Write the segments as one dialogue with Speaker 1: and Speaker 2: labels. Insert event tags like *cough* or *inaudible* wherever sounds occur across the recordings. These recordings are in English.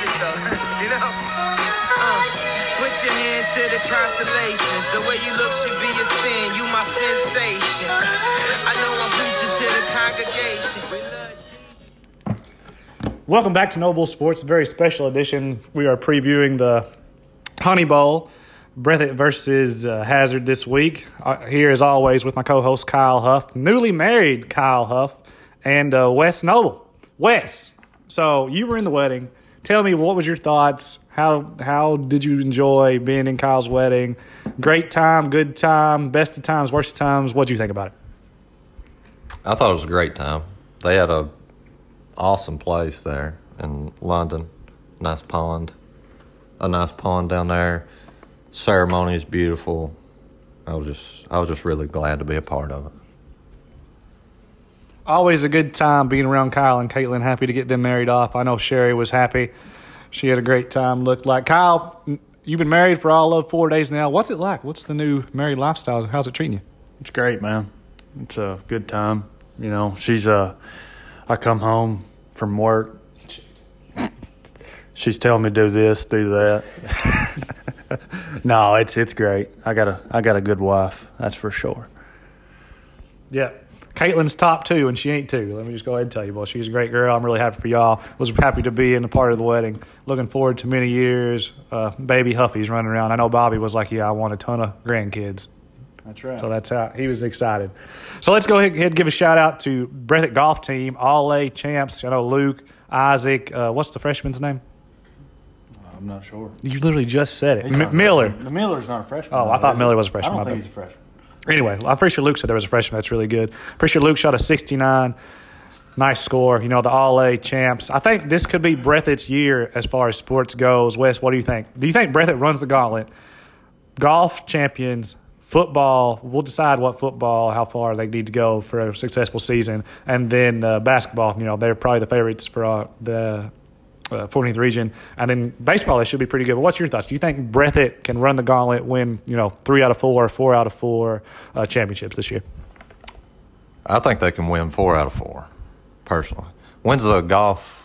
Speaker 1: *laughs* you know. Uh, put your hands to the constellations. The way you look should be a sin. You my sensation. I know I'm preaching to the congregation.
Speaker 2: Welcome back to Noble Sports, a very special edition. We are previewing the Honey Bowl, Breathitt versus uh, Hazard this week. Uh, here, as always, with my co-host Kyle Huff, newly married Kyle Huff, and uh, Wes Noble. Wes, so you were in the wedding. Tell me what was your thoughts? How how did you enjoy being in Kyle's wedding? Great time, good time, best of times, worst of times. What do you think about it?
Speaker 3: I thought it was a great time. They had a awesome place there in London. Nice pond, a nice pond down there. Ceremony is beautiful. I was just I was just really glad to be a part of it.
Speaker 2: Always a good time being around Kyle and Caitlin. Happy to get them married off. I know Sherry was happy. She had a great time. Looked like Kyle. You've been married for all of four days now. What's it like? What's the new married lifestyle? How's it treating you?
Speaker 4: It's great, man. It's a good time. You know, she's uh I come home from work. *laughs* She's telling me do this, do that. *laughs* no, it's it's great. I got a I got a good wife, that's for sure.
Speaker 2: Yeah. Caitlin's top two, and she ain't two. Let me just go ahead and tell you, boy. She's a great girl. I'm really happy for y'all. Was happy to be in a part of the wedding. Looking forward to many years. Uh, baby Huffy's running around. I know Bobby was like, "Yeah, I want a ton of grandkids."
Speaker 4: That's right.
Speaker 2: So that's how he was excited. So let's go ahead and give a shout out to Breathitt Golf Team, All A champs. I know Luke, Isaac. Uh, what's the freshman's name?
Speaker 4: I'm not sure.
Speaker 2: You literally just said it. M- Miller.
Speaker 4: The Miller's not a freshman.
Speaker 2: Oh, I thought Miller was a freshman.
Speaker 4: I don't think he's a freshman.
Speaker 2: Anyway, I'm pretty sure Luke said there was a freshman. That's really good. Pretty sure Luke shot a 69. Nice score. You know, the All A champs. I think this could be Breathitt's year as far as sports goes. Wes, what do you think? Do you think Breathitt runs the gauntlet? Golf champions, football. We'll decide what football, how far they need to go for a successful season, and then uh, basketball. You know, they're probably the favorites for uh, the uh, 14th region, and then baseball. They should be pretty good. But what's your thoughts? Do you think Breathitt can run the gauntlet, win you know three out of four, four out of four uh, championships this year?
Speaker 3: I think they can win four out of four, personally. When's the golf?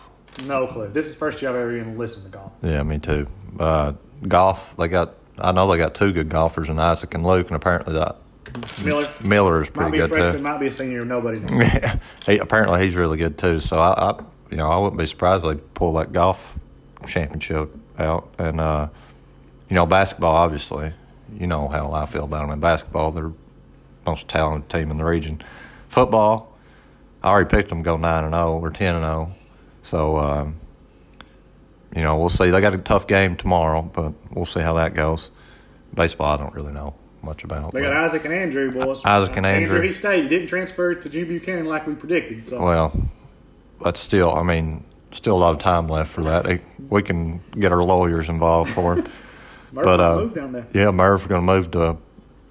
Speaker 2: No clue. This is the first year I've ever even listened to golf.
Speaker 3: Yeah, me too. Uh, golf, they got. I know they got two good golfers in Isaac and Luke, and apparently that
Speaker 2: Miller
Speaker 3: Miller is
Speaker 2: might
Speaker 3: pretty
Speaker 2: be a
Speaker 3: good
Speaker 2: freshman,
Speaker 3: too.
Speaker 2: might be a senior. Nobody knows. *laughs*
Speaker 3: he apparently he's really good too. So I, I you know, I wouldn't be surprised if they pull that golf championship out. And uh, you know, basketball obviously, you know how I feel about them in basketball. They're most talented team in the region. Football, I already picked them go nine and zero or ten and zero. So um, you know, we'll see. They got a tough game tomorrow, but we'll see how that goes. Baseball, I don't really know much about.
Speaker 2: They got Isaac and Andrew, boys.
Speaker 3: Isaac and Andrew.
Speaker 2: Andrew, he stayed. Didn't transfer to June Buchanan like we predicted. So.
Speaker 3: Well, but still, I mean, still a lot of time left for that. We can get our lawyers involved for him. *laughs* But uh,
Speaker 2: moved down there.
Speaker 3: yeah, Merv going to move to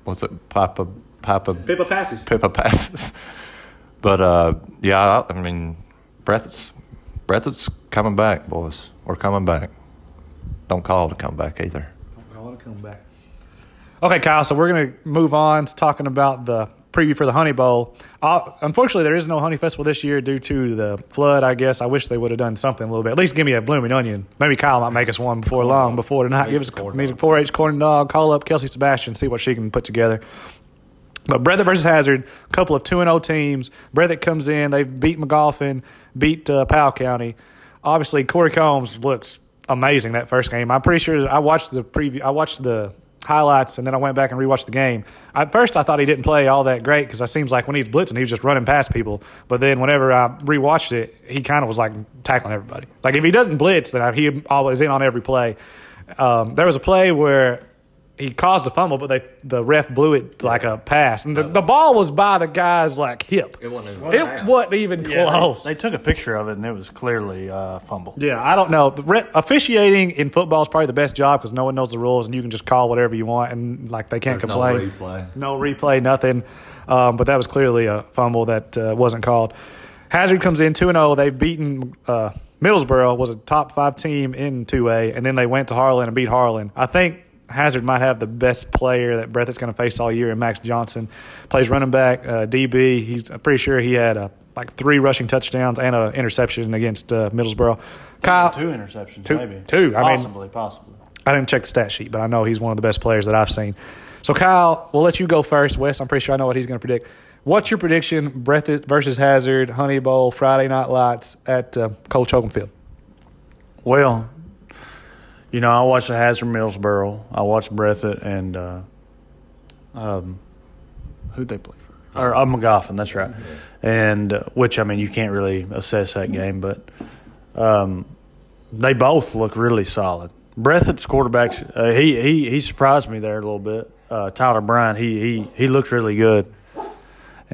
Speaker 3: what's it, Papa Papa
Speaker 2: Pippa passes.
Speaker 3: Pippa passes. *laughs* But uh, yeah, I, I mean, Breathitt's Breathitt's coming back, boys. We're coming back. Don't call it a comeback either.
Speaker 2: I want to come back. Okay, Kyle. So we're going to move on to talking about the preview for the Honey Bowl. Uh, unfortunately, there is no Honey Festival this year due to the flood. I guess I wish they would have done something a little bit. At least give me a blooming onion. Maybe Kyle might make us one before long. Before tonight, give us me a 4-H corn dog. Call up Kelsey Sebastian, see what she can put together. But Breathitt versus Hazard, a couple of 2 0 teams. Breathitt comes in. They've beat Magoffin, beat uh, Powell County. Obviously, Corey Combs looks amazing that first game. I'm pretty sure I watched the preview, I watched the highlights, and then I went back and rewatched the game. At first, I thought he didn't play all that great because it seems like when he's blitzing, he was just running past people. But then whenever I rewatched it, he kind of was like tackling everybody. Like if he doesn't blitz, then he always in on every play. Um, there was a play where he caused a fumble, but they the ref blew it like a pass, and the, the ball was by the guy's like hip. It
Speaker 3: wasn't.
Speaker 2: It wasn't even
Speaker 4: Yeah,
Speaker 2: close.
Speaker 4: they, they took a picture of it and it was clearly uh, fumble.
Speaker 2: Yeah, I don't know. The re- officiating in football is probably the best job because no one knows the rules and you can just call whatever you want and like they can't
Speaker 3: There's no
Speaker 2: complain.
Speaker 3: replay.
Speaker 2: No replay, nothing. Um, but that was clearly a fumble that uh, wasn't called. Hazard comes in two and zero. They've beaten uh, Middlesboro was a top five team in two A, and then they went to Harlan and beat Harlan. I think Hazard might have the best player that Breath is going to face all year, and Max Johnson. Plays running back, uh, DB. He's I'm pretty sure he had a like three rushing touchdowns and an interception against uh, Middlesboro. Kyle,
Speaker 4: Two interceptions,
Speaker 2: Two-
Speaker 4: maybe.
Speaker 2: two, I mean-
Speaker 4: possibly, possibly.
Speaker 2: I didn't check the stat sheet, but I know he's one of the best players that I've seen. So, Kyle, we'll let you go first. Wes, I'm pretty sure I know what he's going to predict. What's your prediction? Breath versus Hazard, Honey Bowl, Friday Night Lights at uh, Coach Hogan Field.
Speaker 4: Well, you know, I watched the Hazard Millsboro. I watched Breathitt and uh, um, who'd they play for? Or uh, Magoffin, that's right. And uh, which I mean, you can't really assess that game, but um, they both look really solid. Breathitt's quarterbacks, uh, he he he surprised me there a little bit. Uh, Tyler Bryan, he he he looked really good.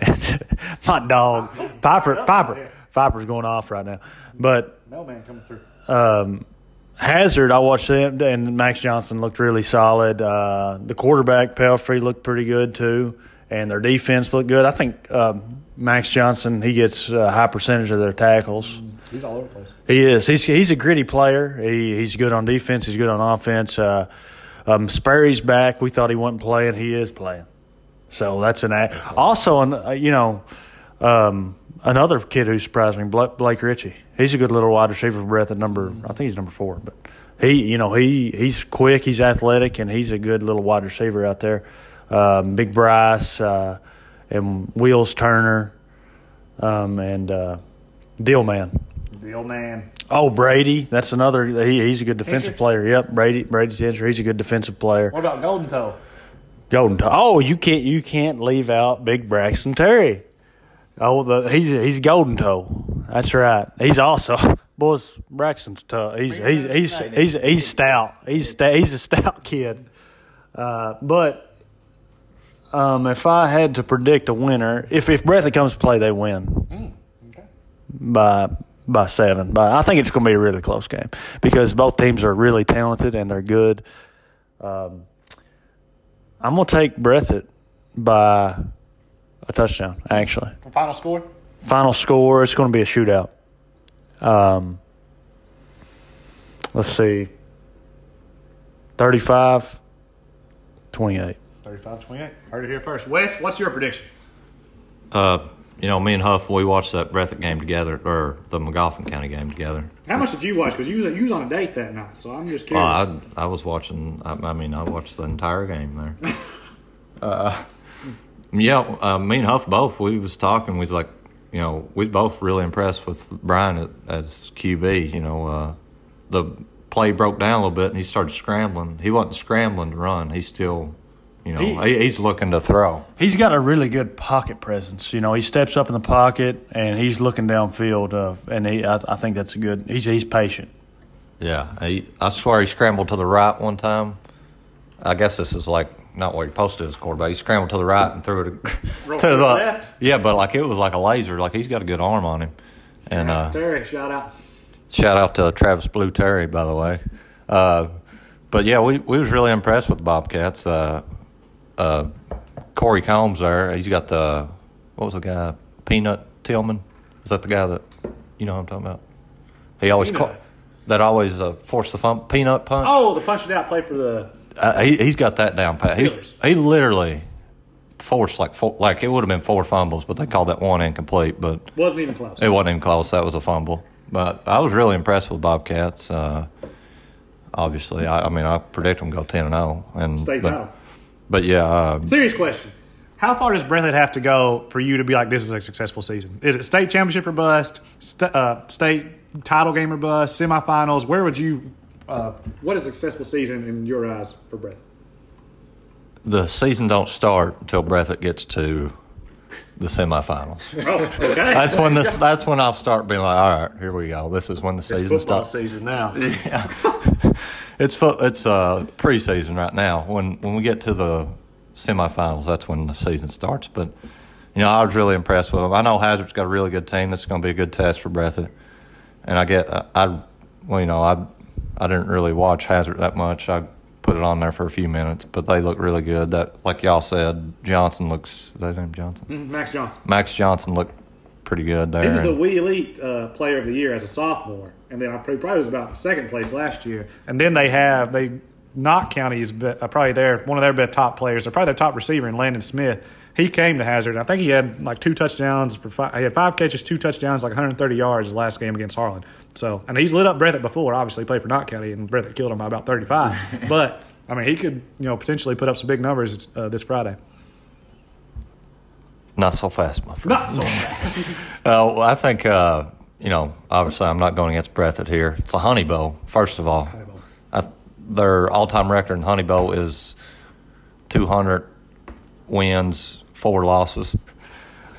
Speaker 4: *laughs* My dog, Piper, Piper, Piper's going off right now, but
Speaker 2: Mailman coming through.
Speaker 4: um, Hazard, I watched him, and Max Johnson looked really solid. Uh, the quarterback, Pelfrey, looked pretty good too, and their defense looked good. I think um, Max Johnson, he gets a high percentage of their tackles.
Speaker 2: He's all over the place.
Speaker 4: He is. He's he's a gritty player. He he's good on defense. He's good on offense. Uh, um, Sperry's back. We thought he wasn't playing. He is playing. So that's an also an uh, you know um, another kid who surprised me, Blake, Blake Ritchie. He's a good little wide receiver for breath at number. I think he's number four, but he you know he he's quick. He's athletic, and he's a good little wide receiver out there. Um, Big Bryce uh, and Wheels Turner um, and uh, Dealman.
Speaker 2: The old man.
Speaker 4: Oh, Brady. That's another. He, he's a good defensive player. Yep, Brady. Brady Tincher. He's a good defensive player.
Speaker 2: What about Golden Toe?
Speaker 4: Golden. Toe. Oh, you can't. You can't leave out Big Braxton Terry. Oh, the he's he's Golden Toe. That's right. He's also boys Braxton's tough. He's he's he's he's he's stout. He's sta- he's a stout *laughs* kid. Uh, but um, if I had to predict a winner, if if Breathitt comes to play, they win
Speaker 2: Okay.
Speaker 4: by by seven. But I think it's going to be a really close game because both teams are really talented and they're good. Um, I'm going to take Breathitt by a touchdown. Actually,
Speaker 2: Final score?
Speaker 4: Final score it's going to be a shootout. Um, let's see, 35 28.
Speaker 2: 35 28. Heard it here first. Wes, what's your prediction?
Speaker 3: Uh, you know, me and Huff, we watched that Breathitt game together, or the Magoffin County game together.
Speaker 2: How much did you watch? Because you was, you was on a date that night, so I'm just
Speaker 3: Oh,
Speaker 2: curious.
Speaker 3: I I was watching. I, I mean, I watched the entire game there. *laughs* uh, yeah, uh, me and Huff both. We was talking. We was like, you know, we both really impressed with Brian at, as QB. You know, uh, the play broke down a little bit, and he started scrambling. He wasn't scrambling to run. He still, you know,
Speaker 4: he,
Speaker 3: he's looking to throw.
Speaker 4: He's got a really good pocket presence. You know, he steps up in the pocket and he's looking downfield. Uh, and he, I, I think that's a good. He's he's patient.
Speaker 3: Yeah, he, I swear he scrambled to the right one time. I guess this is like not what he posted as quarterback. He scrambled to the right and threw it *laughs* *laughs* to the
Speaker 2: to the left?
Speaker 3: Yeah, but like it was like a laser. Like he's got a good arm on him. And uh,
Speaker 2: Terry, shout out.
Speaker 3: shout out to Travis Blue Terry, by the way. Uh, but yeah, we we was really impressed with Bobcats. Uh, uh, Corey Combs there. He's got the what was the guy? Peanut Tillman. Is that the guy that you know what I'm talking about? He always
Speaker 2: Peanut.
Speaker 3: ca- that always uh, forced the fun, peanut punch.
Speaker 2: Oh, the punch it out play for the.
Speaker 3: Uh, he he's got that down pat. He he literally forced like four, like it would have been four fumbles, but they called that one incomplete. But
Speaker 2: Wasn't even close.
Speaker 3: it wasn't even close. That was a fumble. But I was really impressed with Bobcats. Uh, obviously, I, I mean I predict them go ten and zero. And
Speaker 2: State
Speaker 3: but,
Speaker 2: title.
Speaker 3: but yeah, uh,
Speaker 2: Serious question. How far does Breathitt have to go for you to be like, this is a successful season? Is it state championship or bust? St- uh, state title game or bust? Semifinals? Where would you. Uh, what is a successful season in your eyes for Breathitt?
Speaker 3: the season don't start until Breathitt gets to the semifinals. *laughs*
Speaker 2: Oh, okay.
Speaker 3: That's when this. *laughs* That's when I'll start being like, all right, here we go. This is when the season
Speaker 4: Football
Speaker 3: starts.
Speaker 4: season now. *laughs*
Speaker 3: Yeah, it's fo- it's uh, preseason right now. When when we get to the semifinals, that's when the season starts. But you know, I was really impressed with them. I know Hazard's got a really good team. This is going to be a good test for Breathitt. And I get I, I well, you know, I I didn't really watch Hazard that much. I put it on there for a few minutes, but they look really good. That like y'all said, Johnson looks. Is that his name Johnson?
Speaker 2: Mm, Max Johnson.
Speaker 3: Max Johnson looked pretty good there.
Speaker 2: He was the Wee Elite uh, Player of the Year as a sophomore, and then I probably, was about second place last year. And then they have they Knott County is uh, probably their one of their best top players. They're probably their top receiver in Landon Smith. he came to Hazard. I think he had like two touchdowns for five. He had five catches, two touchdowns, like 130 yards last game against Harlan. So, and he's lit up Breathitt before. Obviously, he played for Knott County, and Breathitt killed him by about 35. *laughs* but I mean, he could you know potentially put up some big numbers uh, this Friday.
Speaker 3: Not so fast, my friend.
Speaker 2: Not so *laughs* fast.
Speaker 3: Uh, well, I think, uh, you know, obviously I'm not going against Breathitt here. It's a Honey Bowl, first of all.
Speaker 2: Bowl.
Speaker 3: I, their all time record in Honey Bowl is 200 wins, four losses.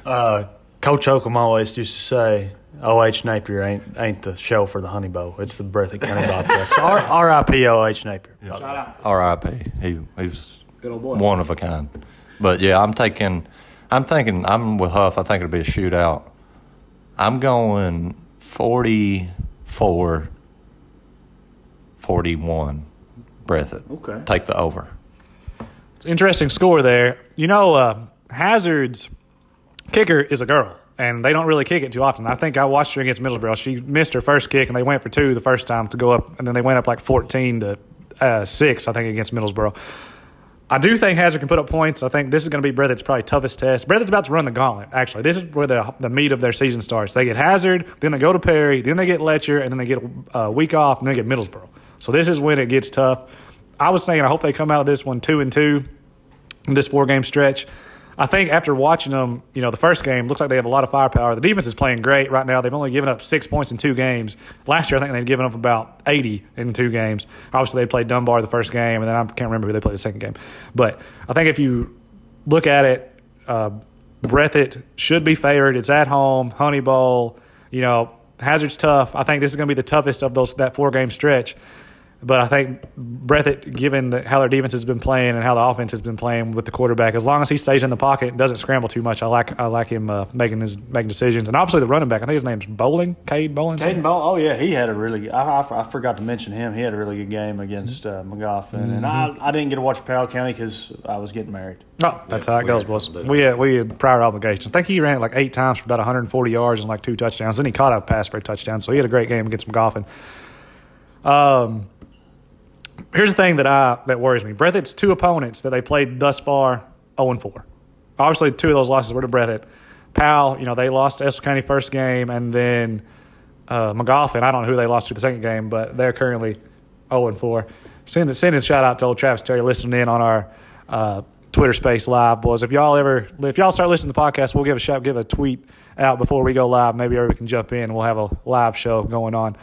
Speaker 4: Uh, Coach Oakham always used to say, "O.H. Napier ain't ain't the show for the Honey Bowl. It's the Breathitt County Bobcats." R- R.I.P. O.H. Napier.
Speaker 2: Shout out.
Speaker 3: R.I.P. He, he was
Speaker 2: Good old boy.
Speaker 3: one of a kind. But yeah, I'm taking, I'm thinking, I'm with Huff. I think it'll be a shootout. I'm going 44 41 Breathitt.
Speaker 4: Okay.
Speaker 3: Take the over.
Speaker 2: It's an interesting score there. You know, uh, Hazard's kicker is a girl, and they don't really kick it too often. I think I watched her against Middlesboro. She missed her first kick, and they went for two the first time to go up, and then they went up like 14 to uh, 6, I think, against Middlesboro. I do think Hazard can put up points. I think this is going to be Breathitt's probably toughest test. Breathitt's about to run the gauntlet, actually. This is where the, the meat of their season starts. They get Hazard, then they go to Perry, then they get Letcher, and then they get a week off, and then they get Middlesboro. So this is when it gets tough. I was saying I hope they come out of this one 2 and 2 in this four game stretch. I think after watching them, you know, the first game looks like they have a lot of firepower. The defense is playing great right now. They've only given up six points in two games. Last year, I think they'd given up about 80 in two games. Obviously, they played Dunbar the first game, and then I can't remember who they played the second game. But I think if you look at it, uh, Breathitt should be favored. It's at home, Honey Bowl. You know, Hazard's tough. I think this is going to be the toughest of those that four game stretch. But I think Breathitt, given the, how their defense has been playing and how the offense has been playing with the quarterback, as long as he stays in the pocket and doesn't scramble too much, I like I like him uh, making his making decisions. And obviously the running back, I think his name's Bowling, Cade Bowling.
Speaker 4: Caden Ball, oh yeah, he had a really. I, I, I forgot to mention him. He had a really good game against uh, Magoffin, and I, I didn't get to watch Powell County because I was getting married.
Speaker 2: Oh, that's
Speaker 3: Yeah,
Speaker 2: how it goes,
Speaker 3: had
Speaker 2: boys. We had, we had prior obligations. I think he ran it like eight times for about 140 yards and like two touchdowns. Then he caught a pass for a touchdown, so he had a great game against Magoffin. Um, here's the thing that I that worries me. Breathitt's two opponents that they played thus far 0 4. Obviously, two of those losses were to Breathitt. Powell, you know, they lost to Estill County first game, and then uh, Magoffin. I don't know who they lost to the second game, but they're currently 0 4. Send, send a shout out to old Travis Terry listening in on our uh, Twitter Space live, boys. If y'all ever, if y'all start listening to the podcast, we'll give a shout, give a tweet out before we go live. Maybe everybody can jump in. We'll have a live show going on.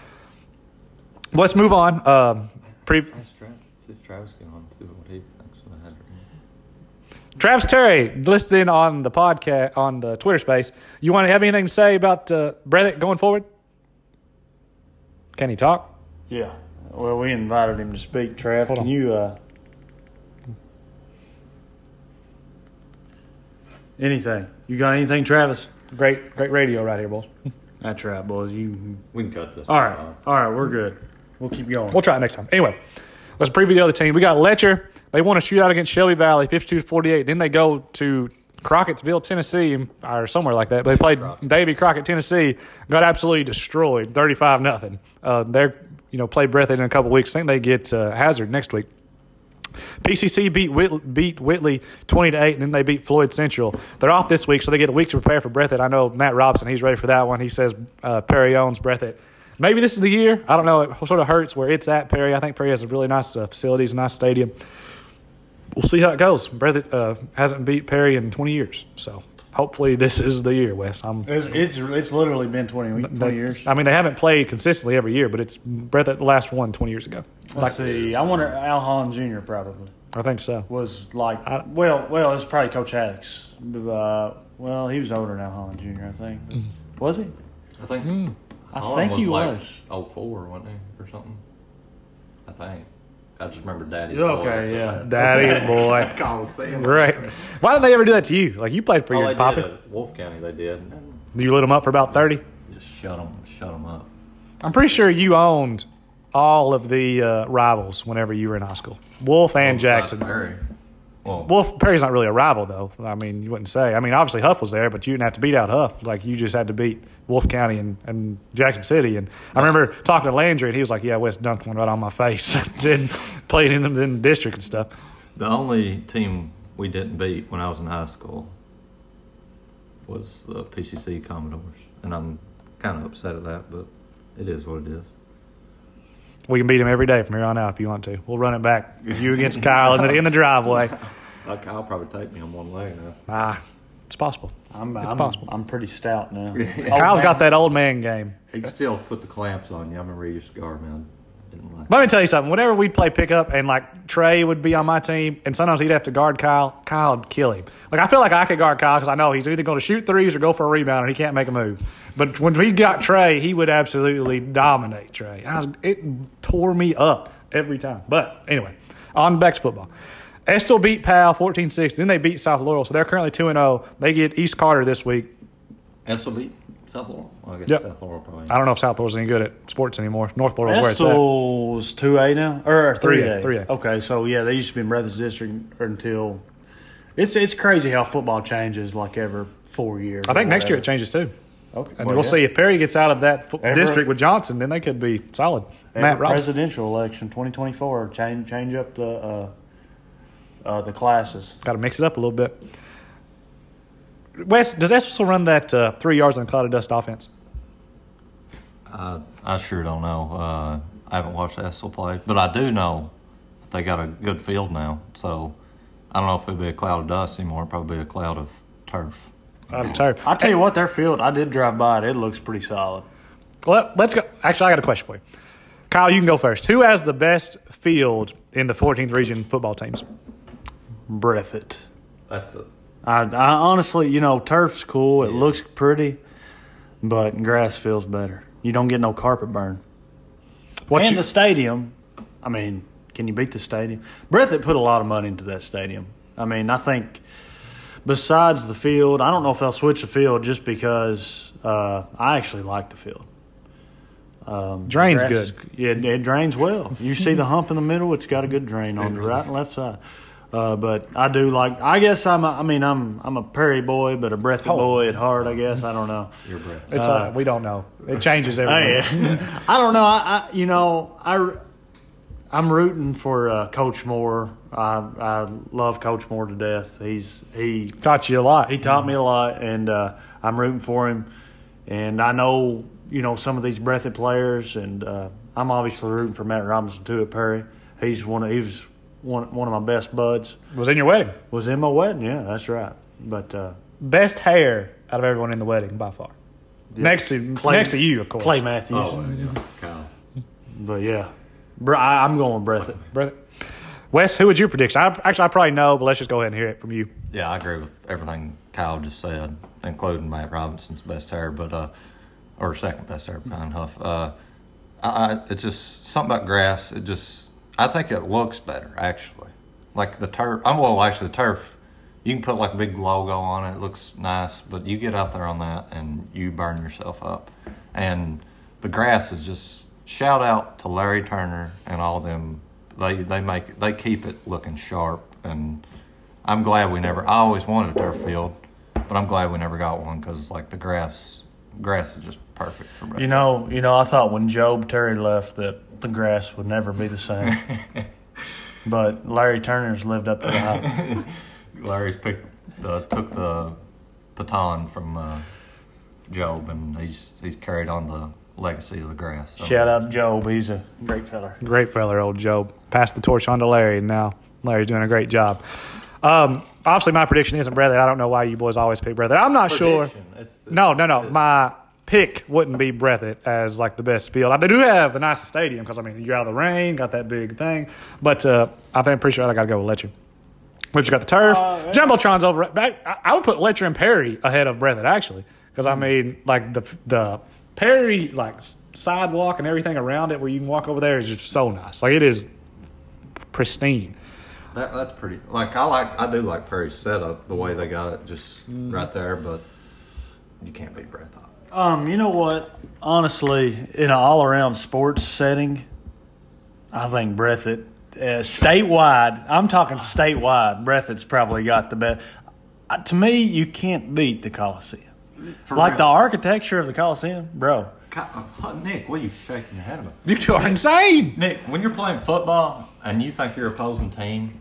Speaker 2: Let's move on. Um, pre-
Speaker 3: Travis. See if Travis get on, see what he thinks of that.
Speaker 2: Travis Terry listening on the podcast on the Twitter Space. You want to have anything to say about uh, Breathitt going forward? Can he talk?
Speaker 4: Yeah. Well, we invited him to speak. Trav,
Speaker 2: Hold
Speaker 4: can
Speaker 2: on.
Speaker 4: you? Uh, anything? You got anything, Travis?
Speaker 2: Great, great radio right here, boys.
Speaker 4: That's right, boys. You.
Speaker 3: We can cut this.
Speaker 4: All right. All right. We're good. We'll keep going.
Speaker 2: We'll try it next time. Anyway, let's preview the other team. We got Letcher. They want to shoot out against Shelby Valley, 52 to 48. Then they go to Crockett'sville, Tennessee, or somewhere like that. But they played Davy Crockett, Tennessee, got absolutely destroyed, 35 nothing. Uh, they're you know play Breathitt in a couple weeks. I think they get uh, Hazard next week. PCC beat Whit- beat Whitley twenty to eight, and then they beat Floyd Central. They're off this week, so they get a week to prepare for Breathitt. I know Matt Robson; he's ready for that one. He says uh, Perry owns Breathitt. Maybe this is the year. I don't know. It sort of hurts where it's at Perry. I think Perry has a really nice uh, facilities, a nice stadium. We'll see how it goes. Breathitt uh, hasn't beat Perry in twenty years, so hopefully this is the year, Wes. I'm
Speaker 4: It's, it's it's literally been 20, 20 years.
Speaker 2: I mean, they haven't played consistently every year, but it's Breathitt last one 20 years ago.
Speaker 4: Let's see. I wonder Al Hahn Jr. probably
Speaker 2: I think so.
Speaker 4: was like.
Speaker 2: I-
Speaker 4: well, well, it's probably Coach Haddock's. Uh, well, he was older than Al Hahn Jr. I think. Was he?
Speaker 3: I think.
Speaker 2: Hmm.
Speaker 4: I think he
Speaker 3: like
Speaker 4: was.
Speaker 3: Oh four, wasn't he, or something? I think. I just remember Daddy.
Speaker 4: Okay, yeah.
Speaker 2: Daddy's *laughs* boy.
Speaker 3: Coliseum.
Speaker 2: Right. Why did they ever do that to you? Like you played for
Speaker 3: Oh,
Speaker 2: your
Speaker 3: they
Speaker 2: Poppy.
Speaker 3: did at Wolf County. They did.
Speaker 2: You lit them up for about 30.
Speaker 3: Just shut them, shut them up.
Speaker 2: I'm pretty sure you owned all of the uh, rivals whenever you were in high school. Wolf and
Speaker 3: Besides
Speaker 2: Jackson.
Speaker 3: Perry. Oh. Well,
Speaker 2: Wolf Perry's not really a rival though. I mean, you wouldn't say. I mean, obviously Huff was there, but you didn't have to beat out Huff. Like you just had to beat Wolf County and, and Jackson City. And I remember talking to Landry, and he was like, "Yeah, West dunked one right on my face." *laughs* then played in the, in the district and stuff.
Speaker 3: the only team we didn't beat when I was in high school was the PCC Commodores, and I'm kind of upset at that, but it is what it is.
Speaker 2: We can beat him every day from here on out if you want to. We'll run it back. You against Kyle in the, in the driveway. *laughs*
Speaker 3: Like Kyle probably take me on one leg now.
Speaker 2: Ah, it's possible.
Speaker 4: I'm,
Speaker 2: It's
Speaker 4: I'm,
Speaker 2: possible.
Speaker 4: I'm pretty stout now. *laughs*
Speaker 2: Kyle's got that old man game.
Speaker 3: He can still put the clamps on you. I'm he used to guard me. I didn't like.
Speaker 2: Let me tell you something. Whenever we'd play pickup and like Trey would be on my team, and sometimes he'd have to guard Kyle, Kyle would kill him. Like I feel like I could guard Kyle because I know he's either going to shoot threes or go for a rebound, and he can't make a move. But when we got Trey, he would absolutely dominate Trey. I was, it tore me up every time. But anyway, on back to football. Estill beat Pal 14-6. Then they beat South Laurel, so they're currently 2-0. They get East Carter this week.
Speaker 3: Estill beat South Laurel. Well, I guess
Speaker 2: Yep.
Speaker 3: South Laurel probably.
Speaker 2: I don't know if South Laurel's any good at sports anymore. North Laurel's where it's at.
Speaker 4: Estill's two A now or three
Speaker 2: 3A, 3A.
Speaker 4: Okay, so yeah, they used to be in Brothers District until it's it's crazy how football changes like every four years.
Speaker 2: I think
Speaker 4: or
Speaker 2: next year it changes too.
Speaker 4: Okay,
Speaker 2: And
Speaker 4: well,
Speaker 2: we'll
Speaker 4: yeah.
Speaker 2: see if Perry gets out of that fo-
Speaker 4: Every-
Speaker 2: district with Johnson, then they could be solid. Matt Robinson.
Speaker 4: presidential election, twenty twenty four, change change up the uh, uh, the classes.
Speaker 2: Got to mix it up a little bit. Wes, does Estill run that uh, three yards on cloud of dust offense?
Speaker 3: I, I sure don't know. Uh, I haven't watched Estill play, but I do know they got a good field now. So I don't know if it'll be a cloud of dust anymore. It'll probably be a cloud of turf.
Speaker 2: I'm tired.
Speaker 4: I'll tell you what, their field. I did drive by it. It looks pretty solid.
Speaker 2: Well, let's go. Actually, I got a question for you. Kyle, you can go first. Who has the best field in the 14th region football teams?
Speaker 4: Breathitt.
Speaker 3: That's it.
Speaker 4: I, I honestly, you know, turf's cool. It looks pretty, but grass feels better. You don't get no carpet burn.
Speaker 2: What
Speaker 4: and
Speaker 2: you,
Speaker 4: the stadium, I mean, can you beat the stadium? Breathitt put a lot of money into that stadium. I mean, I think besides the field, I don't know if they'll switch the field just because uh, I actually like the field. Um,
Speaker 2: Drains
Speaker 4: grass
Speaker 2: good.
Speaker 4: is- Yeah, it, it drains well. You see the hump in the middle; it's got a good drain on the right and left side. Uh, but I do like. I guess I'm. A, I mean, I'm. I'm a Perry boy, but a Breathitt
Speaker 2: Oh.
Speaker 4: boy at heart. I guess I don't know.
Speaker 3: Your breath.
Speaker 2: it's uh, we don't know. It changes every
Speaker 4: Hey, *laughs* I don't know. I, I you know I I'm rooting for uh, Coach Moore. I I love Coach Moore to death. He's he
Speaker 2: Taught you a lot.
Speaker 4: he taught me a lot, and uh, I'm rooting for him. And I know you know some of these Breathitt players, and uh, I'm obviously rooting for Matt Robinson too at Perry. He's one of he was one one of my best buds.
Speaker 2: was in your wedding.
Speaker 4: Was in my wedding, yeah, that's right. But uh,
Speaker 2: Best hair out of everyone in the wedding by far. Next to
Speaker 4: Clay-
Speaker 2: next to you, of course.
Speaker 4: Clay Matthews.
Speaker 3: Oh, yeah. Kyle.
Speaker 4: But yeah, Bre- I, I'm going with Breathitt.
Speaker 2: Brother. Wes, who would your prediction? I, actually, I probably know, but let's just go ahead and hear it from you.
Speaker 3: Yeah, I agree with everything Kyle just said, including Matt Robinson's best hair, but uh, or second best hair behind Huff. Uh, I, I, it's just something about grass. It just, I think it looks better actually. Like the turf. I'm well, actually the turf. You can put like a big logo on it. It looks nice, but you get out there on that and you burn yourself up. And the grass is just shout out to Larry Turner and all them. They they make they keep it looking sharp and I'm glad we never. I always wanted a turf field, but I'm glad we never got one because like the grass, grass is just perfect for me.
Speaker 4: You know, you know, I thought when Job Terry left that the grass would never be the same. *laughs* but Larry Turner's lived up to the hype. *laughs*
Speaker 3: Larry's picked uh, took the baton from uh, Job, and he's he's carried on the legacy of the grass. So.
Speaker 4: Shout out Job, he's a great feller.
Speaker 2: Great feller, old Job. Passed the torch on to Larry, and now Larry's doing a great job. Um, obviously, my prediction isn't Bradley. I don't know why you boys always pick Bradley. I'm not sure.
Speaker 3: Prediction. It's-
Speaker 2: No, no, no. My pick wouldn't be Breathitt as like the best field. They do have a nice stadium because I mean you're out of the rain, got that big thing. But uh, I think I'm pretty sure I got to go with Letcher. But you got the turf.
Speaker 4: Uh, yeah.
Speaker 2: Jumbotron's over. Back, I, I would put Letcher and Perry ahead of Breathitt actually because
Speaker 4: Hmm.
Speaker 2: I mean like the the Perry like sidewalk and everything around it where you can walk over there is just so nice. Like it is pristine.
Speaker 3: That that's pretty. Like I like I do like Perry's setup, the way they got it just right there, but you can't beat Breath Hop.
Speaker 4: Um, you know what? Honestly, in an all around sports setting, I think Breathitt, uh, statewide, I'm talking statewide, Breathitt's probably got the best. Uh, to me, you can't beat the Coliseum. like the architecture of the Coliseum, bro.
Speaker 3: uh, Nick, what are you shaking your head about?
Speaker 2: You two are insane.
Speaker 3: Nick, when you're playing football and you think you're opposing team,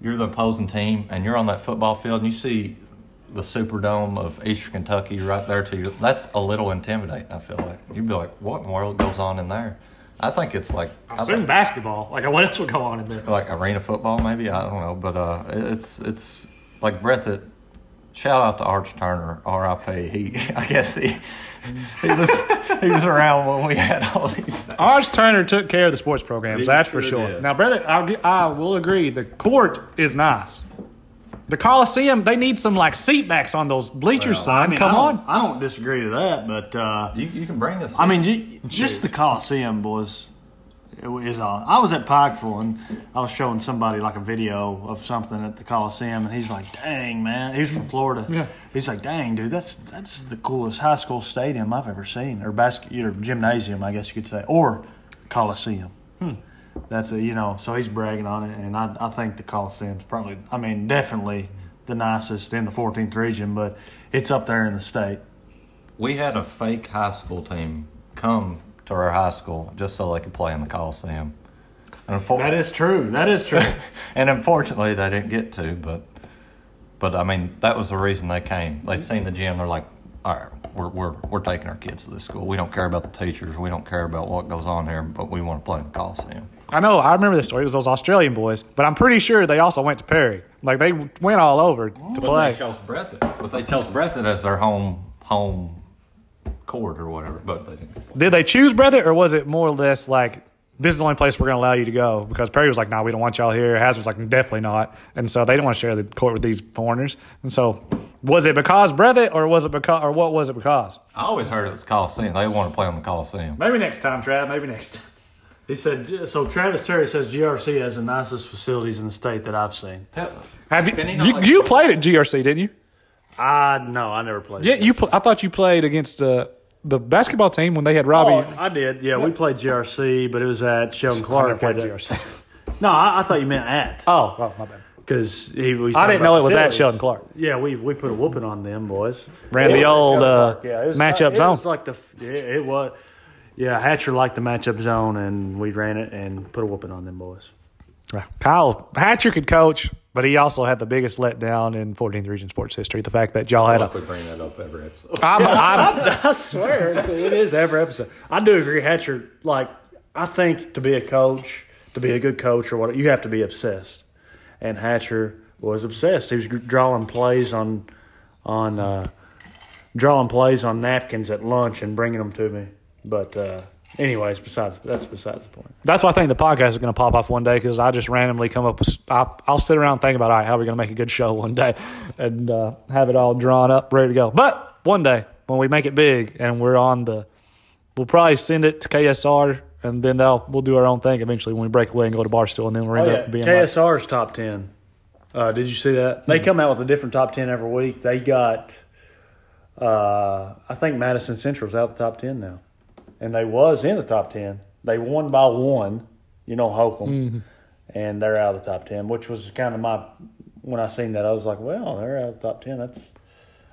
Speaker 3: you're the opposing team, and you're on that football field and you see the Superdome of Eastern Kentucky right there to you. That's a little intimidating. I feel like you'd be like, what in the world goes on in there? I think it's like
Speaker 2: I
Speaker 3: I
Speaker 2: assume
Speaker 3: think,
Speaker 2: basketball. Like what else would go on in there?
Speaker 3: like arena football, maybe I don't know, but uh, it's it's like Breathitt. Shout out to Arch Turner, R.I.P. He, *laughs* I guess he he was he was around when we had all these.
Speaker 2: Arch Turner took care of the sports programs,
Speaker 3: He
Speaker 2: that's for
Speaker 3: sure
Speaker 2: sure.
Speaker 3: did.
Speaker 2: Now, brother, I'll, I will agree. The court is nice. The Coliseum, they need some like seat backs on those bleachers,
Speaker 3: Well,
Speaker 2: son.
Speaker 4: I mean,
Speaker 2: Come
Speaker 4: I
Speaker 2: on.
Speaker 4: I don't disagree to that, but uh,
Speaker 3: You, you can bring us.
Speaker 4: I mean, ju- just the Coliseum was it is all. I was at Pikeville and I was showing somebody like a video of something at the Coliseum, and he's like, "Dang, man!" He's from Florida.
Speaker 2: Yeah.
Speaker 4: He's like, "Dang, dude, that's that's the coolest high school stadium I've ever seen, or basket, or gymnasium, I guess you could say, or Coliseum." That's a you know. So he's bragging on it, and I I think the Coliseum's probably, I mean, definitely the nicest in the 14th region, but it's up there in the state.
Speaker 3: we had a fake high school team come to our high school just so they could play in the Coliseum.
Speaker 4: That is true. That is true. *laughs*
Speaker 3: and unfortunately, they didn't get to. But, but I mean, that was the reason they came. They seen the gym. They're like, all right, we're we're we're taking our kids to this school. We don't care about the teachers. We don't care about what goes on here, but we want to play in the Coliseum.
Speaker 2: I know. I remember this story. It was those Australian boys, but I'm pretty sure they also went to Perry. Like they went all over to
Speaker 3: But
Speaker 2: play.
Speaker 3: they chose Breathitt. But they chose Breathitt as their home home court or whatever. But they didn't.
Speaker 2: Did they choose brother, or was it more or less like this is the only place we're going to allow you to go? Because Perry was like, "No, we don't want y'all here." Hazard was like, "Definitely not," and so they didn't want to share the court with these foreigners. And so, was it because brother, or was it because, or what was it because?
Speaker 3: I always heard it was Coliseum. They want to play on the Coliseum.
Speaker 2: Maybe next time, Trav. Maybe next. time.
Speaker 4: He said, so Travis Terry says GRC has the nicest facilities in the state that I've seen.
Speaker 2: Have you?
Speaker 3: Can he
Speaker 2: You,
Speaker 3: not
Speaker 2: you played at GRC, didn't you?
Speaker 4: I no, I never played.
Speaker 2: Yeah, you. Pl- I thought you played against uh, the basketball team when they had
Speaker 4: Oh,
Speaker 2: Robbie.
Speaker 4: I did. Yeah, we played GRC, but it was at Sheldon Clark.
Speaker 2: played
Speaker 4: at-
Speaker 2: GRC. *laughs*
Speaker 4: No, I, I thought you meant at
Speaker 2: Oh, oh, my bad.
Speaker 4: because he. was
Speaker 2: I didn't know it was at. Sheldon Clark.
Speaker 4: Yeah, we we put a whooping on them boys.
Speaker 2: Ran
Speaker 4: It
Speaker 2: the old,
Speaker 4: Sheldon
Speaker 2: uh,
Speaker 4: yeah, it was,
Speaker 2: matchup
Speaker 4: it
Speaker 2: zone.
Speaker 4: was like the yeah, it was. Yeah, Hatcher liked the matchup zone, and we ran it and put a whooping on them boys.
Speaker 2: Kyle Hatcher could coach, but he also had the biggest letdown in 14th region sports history. The fact that y'all had a.
Speaker 3: we bring that up every episode. *laughs*
Speaker 2: I'm, I'm, *laughs*
Speaker 4: I swear, it's- it is every episode. I do agree, Hatcher. Like, I think to be a coach, to be a good coach or what, you have to be obsessed. And Hatcher was obsessed. He was drawing plays on, on, uh, drawing plays on napkins at lunch and bringing them to me. But, uh, anyways, besides that's besides the point.
Speaker 2: that's why I think the podcast is going to pop off one day because I just randomly come up with. I'll, I'll sit around and think about all right, how are we going to make a good show one day, *laughs* and uh, have it all drawn up, ready to go. But one day when we make it big and we're on the, we'll probably send it to KSR. And then they'll we'll do our own thing eventually when we break away and go to Barstool, and then we'll
Speaker 4: Oh
Speaker 2: end
Speaker 4: yeah,
Speaker 2: up being like,
Speaker 4: KSR's top ten. Uh, did you see that? They come out with a different top ten every week. They got, uh, I think Madison Central's out the top ten now, and they was in the top ten. They won by one, you know Holcomb, mm-hmm. and they're out of the top ten, which was kind of my when I seen that I was like, well, they're out of the top ten. That's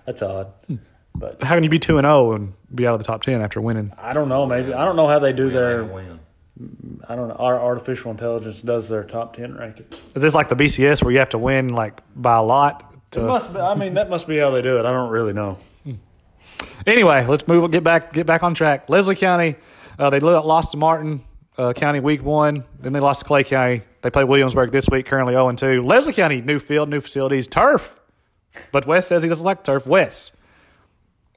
Speaker 4: that's odd, hmm. but
Speaker 2: how can you be two and zero and be out of the top ten after winning?
Speaker 4: I don't know. Maybe I don't know how they do their.
Speaker 3: win.
Speaker 4: I don't know. Our artificial intelligence does their top ten ranking.
Speaker 2: Is this like the BCS where you have to win like by a lot?
Speaker 4: It must be, I mean, that must be how they do it. I don't really know.
Speaker 2: Anyway, let's move. Get back. Get back on track. Leslie County. Uh, they lost to Martin uh, County week one. Then they lost to Clay County. They play Williamsburg this week. Currently zero and two. Leslie County new field, new facilities, turf. But Wes says he doesn't like turf. Wes,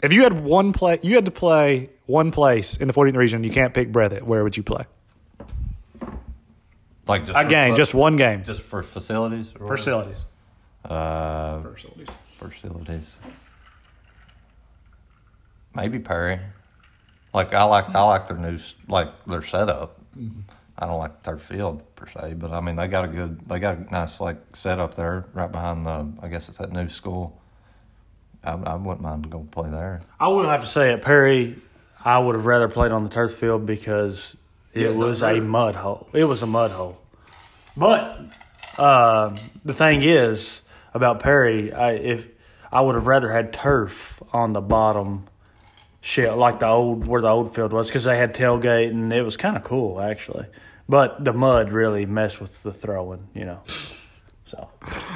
Speaker 2: if you had one play, you had to play one place in the 14th region. You can't pick Breathitt. Where would you play?
Speaker 3: Like just
Speaker 2: A
Speaker 3: for
Speaker 2: game, just one game.
Speaker 3: just for facilities. or?
Speaker 2: Facilities.
Speaker 3: Uh,
Speaker 2: Facilities.
Speaker 3: facilities. Maybe Perry. Like I like I like their new like their setup. I don't like their field per se, but I mean they got a good they got a nice like setup there right behind the I guess it's that new school. I, I wouldn't mind going to play there.
Speaker 4: I would have to say at Perry, I would have rather played on the turf field because it
Speaker 3: Yeah,
Speaker 4: was a mud hole. It was a mud hole. But uh, the thing is about Perry, I, if I would have rather had turf on the bottom shell, like the old where the old field was, because they had tailgate and it was kind of cool actually. But the mud really messed with the throwing, you know. So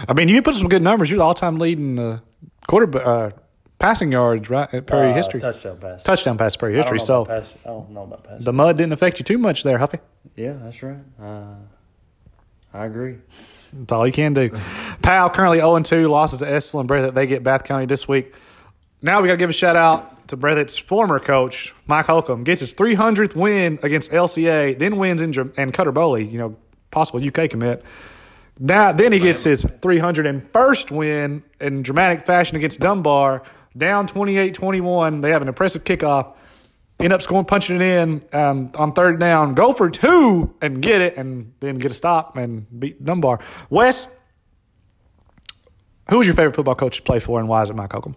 Speaker 2: I mean, you put some good numbers. You're the all-time leading uh, quarter uh, passing yards right at Prairie
Speaker 4: Uh,
Speaker 2: history.
Speaker 4: touchdown pass.
Speaker 2: Touchdown pass
Speaker 4: don't
Speaker 2: history. So
Speaker 4: pass. I don't know about pass.
Speaker 2: the mud didn't affect you too much there, Huffy.
Speaker 4: yeah, that's right. Uh, I agree.
Speaker 2: That's all you can do. Powell currently 0 2, losses to Estill and Breathitt. They get Bath County this week. Now we got to give a shout out to Breathitt's former coach, Mike Holcomb. Gets his 300th win against LCA, then wins in and Cutter Bowley, you know, possible UK commit. Now, then he gets his 301st win in dramatic fashion against Dunbar, down 28 21. They have an impressive kickoff end up scoring, punching it in um, on third down, go for two and get it, and then get a stop and beat Dunbar. Wes, who was your favorite football coach to play for, and why is it Mike Holcomb?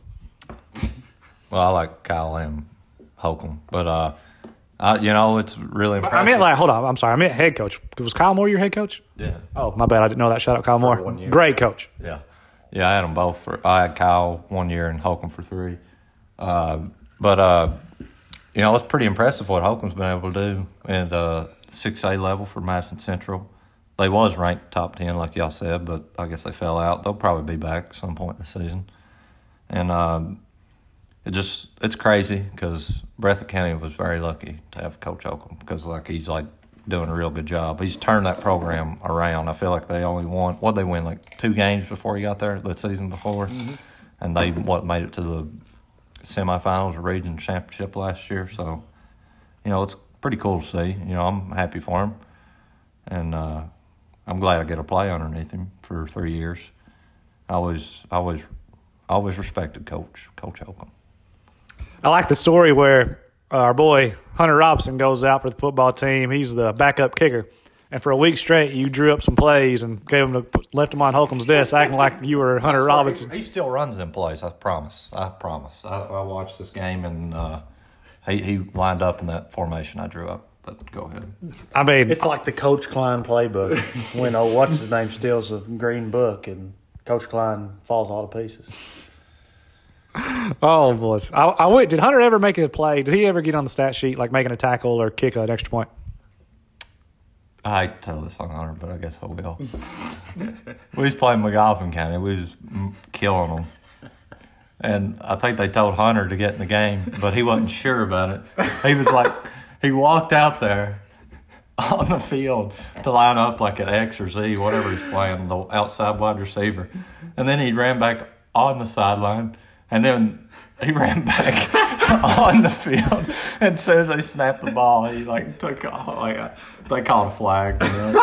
Speaker 3: Well, I like Kyle M. Holcomb, but uh, I, you know, it's really impressive.
Speaker 2: I meant like, hold on, I'm sorry, I meant head coach. Was Kyle Moore your head coach?
Speaker 3: yeah,
Speaker 2: Oh, my bad, I didn't know that. Shout out Kyle Moore, great coach.
Speaker 3: yeah, yeah. I had them both for. I had Kyle one year and Holcomb for three. Uh, but uh, you know, it's pretty impressive what Holcomb's been able to do at uh, six A level for Madison Central. They was ranked top ten, like y'all said, but I guess they fell out. They'll probably be back at some point in the season, and um, it just it's crazy because Breathitt County was very lucky to have Coach Holcomb because like he's like doing a real good job. He's turned that program around. I feel like they only won what they win like two games before he got there the season before, and they what made it to the semifinals region championship last year. So, you know, it's pretty cool to see. You know, I'm happy for him, and uh, I'm glad I get to play underneath him for three years. I always, I always, always respected Coach Coach Holcomb.
Speaker 2: I like the story where uh, our boy Hunter Robinson goes out for the football team. He's the backup kicker. And for a week straight, you drew up some plays and gave him the, left him on Holcomb's desk, acting like you were Hunter Robinson.
Speaker 3: He still runs in plays. I promise. I promise. I, I watched this game and uh, he he lined up in that formation I drew up. But go ahead.
Speaker 2: I mean,
Speaker 4: It's like the Coach Klein playbook when oh, what's his name steals a green book and Coach Klein falls all to pieces.
Speaker 2: Oh boys, I, I went. Did Hunter ever make a play? Did he ever get on the stat sheet, like making a tackle or kick an extra point?
Speaker 3: I tell this on Hunter, but I guess I will. we was playing Magoffin County. We was killing them. And I think they told Hunter to get in the game, but he wasn't sure about it. He was like, he walked out there on the field to line up like an X or Z, whatever he's playing, the outside wide receiver. And then he ran back on the sideline, and then he ran back *laughs* on the field. And as soon as they snapped the ball, he like took off. Like uh, they called a flag. you know. *laughs*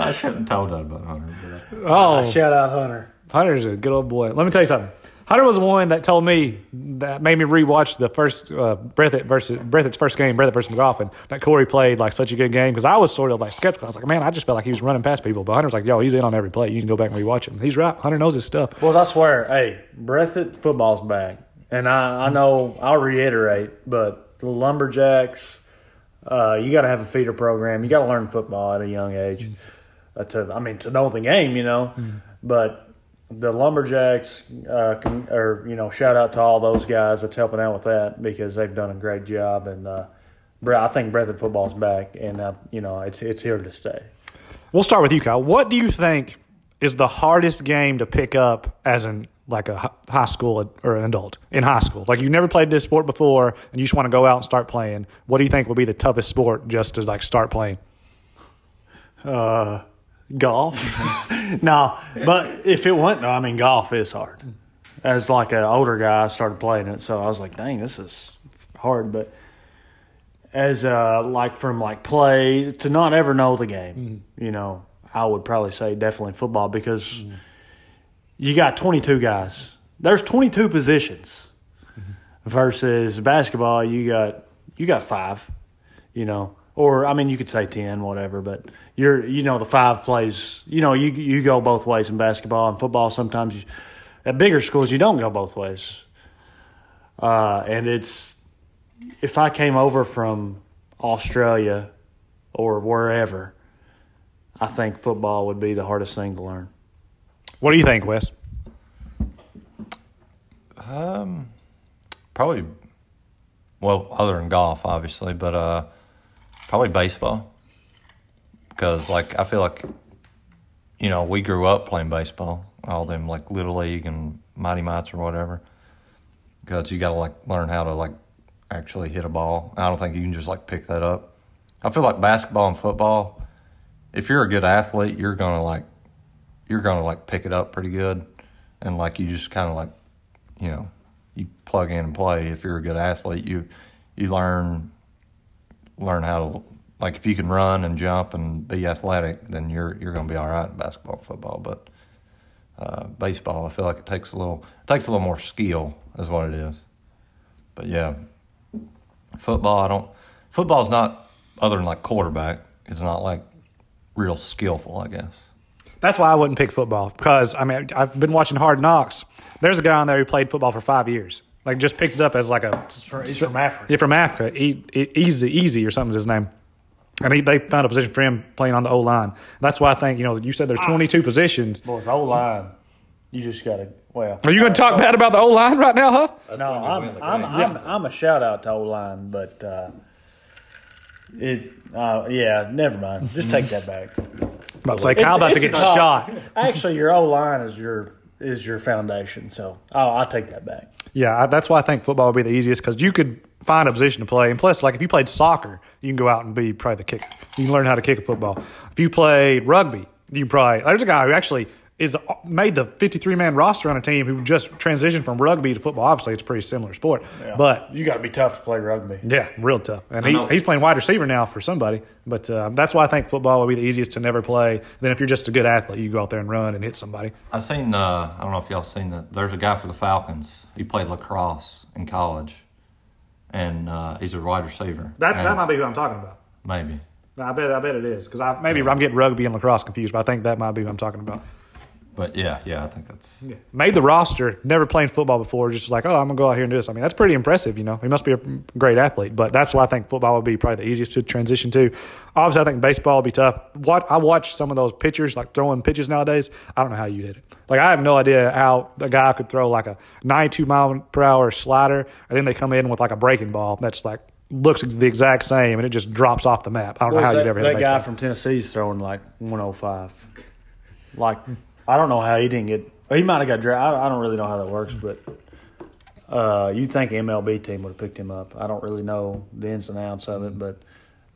Speaker 3: I shouldn't have told that about Hunter. But
Speaker 2: Oh,
Speaker 4: Shout out Hunter.
Speaker 2: Hunter's a good old boy. Let me tell you something. Hunter was the one that told me that made me rewatch the first uh, Breathitt versus Breathitt's first game, Breathitt versus Magoffin. That Corey played like such a good game because I was sort of like skeptical. I was like, man, I just felt like he was running past people. But Hunter's like, yo, he's in on every play. You can go back and rewatch him. He's right. Hunter knows his stuff.
Speaker 4: Well, I swear, hey, Breathitt football's back, and I, I know I'll reiterate, but the Lumberjacks, uh, you got to have a feeder program. You got to learn football at a young age. Uh, to I mean, to know the game, you know. But the Lumberjacks, uh, can, or you know, shout out to all those guys that's helping out with that because they've done a great job. And uh, Bre- I think Breathitt football's back, and uh, you know, it's it's here to stay.
Speaker 2: We'll start with you, Kyle. What do you think is the hardest game to pick up as an like a high school or an adult in high school? Like you've never played this sport before, and you just want to go out and start playing. What do you think would be the toughest sport just to like start playing?
Speaker 4: Uh, golf. *laughs* no, but if it no, I mean, golf is hard. As like an older guy, I started playing it, so I was like, dang, this is hard. But as uh, like from like play to not ever know the game, mm-hmm. you know, I would probably say definitely football because mm-hmm. you got 22 guys. There's 22 positions mm-hmm. versus basketball. You got you got five, you know, or I mean, you could say 10, whatever. But you're you know the five plays. You know, you you go both ways in basketball and football. Sometimes you, at bigger schools you don't go both ways. Uh, and it's if I came over from Australia or wherever, I think football would be the hardest thing to learn.
Speaker 2: What do you think, Wes?
Speaker 3: Um, probably. Well, other than golf, obviously, but uh, probably baseball. Because like I feel like, you know, we grew up playing baseball, all them like little league and mighty mites or whatever, because you got to like learn how to like actually hit a ball. I don't think you can just like pick that up. I feel like basketball and football. If you're a good athlete, you're gonna like you're gonna like pick it up pretty good, and like you just kind of like you know you plug in and play. If you're a good athlete, you you learn learn how to like if you can run and jump and be athletic, then you're you're going to be all right in basketball, football. But uh, baseball, I feel like it takes a little it takes a little more skill, is what it is. But yeah, football, I don't. Football's not other than like quarterback. It's not like real skillful, I guess.
Speaker 2: That's why I wouldn't pick football because I mean I've been watching Hard Knocks. There's a guy on there who played football for five years. Like just picked it up as like a
Speaker 4: He's from Africa.
Speaker 2: yeah from Africa. E, e, easy, easy or something's his name. And he, they found a position for him playing on the O line. That's why I think you know you said there's 22 positions.
Speaker 4: Boys, O line. You just got to. Well,
Speaker 2: Are you going to talk bad about the O line right now, Huff?
Speaker 4: No, I'm I'm, I'm I'm a shout out to O line, but uh, it uh, yeah, never mind. Just take that back.
Speaker 2: About to say Kyle about to get shot.
Speaker 4: Actually, your O line is your is your foundation. So I'll, I'll take that back.
Speaker 2: Yeah, I, that's why I think football would be the easiest because you could find a position to play. And plus, like if you played soccer, you can go out and be probably the kicker. You can learn how to kick a football. If you played rugby, you probably. There's a guy who actually is made the 53 man roster on a team who just transitioned from rugby to football. Obviously, it's a pretty similar sport, but
Speaker 4: you got to be tough to play rugby.
Speaker 2: yeah, real tough. And he, he's playing wide receiver now for somebody. But uh, that's why I think football would be the easiest to never play. Then if you're just a good athlete, you go out there and run and hit somebody.
Speaker 3: I've seen. Uh, I don't know if y'all seen that. There's a guy for the Falcons. He played lacrosse in college, and uh, he's a wide receiver.
Speaker 2: That's
Speaker 3: And
Speaker 2: that might be who I'm talking about.
Speaker 3: maybe.
Speaker 2: I bet I bet it is because I maybe I'm getting rugby and lacrosse confused, but I think that might be who I'm talking about.
Speaker 3: But yeah, yeah, I think that's.
Speaker 2: Made the roster, never playing football before, just like, oh, I'm gonna go out here and do this. I mean, that's pretty impressive, you know. He must be a great athlete, but that's why I think football would be probably the easiest to transition to. Obviously, I think baseball would be tough. What I watch some of those pitchers like throwing pitches nowadays. I don't know how you did it. Like I have no idea how a guy could throw like a 92 mile per hour slider, and then they come in with like a breaking ball that's like looks the exact same, and it just drops off the map. I don't know how
Speaker 4: that,
Speaker 2: you've ever hit
Speaker 4: that
Speaker 2: a
Speaker 4: guy
Speaker 2: baseball.
Speaker 4: from Tennessee's throwing like 105. Like I don't know how he didn't get. He might have got drafted. I, I don't really know how that works, but uh, you think MLB team would have picked him up? I don't really know the ins and outs of it, but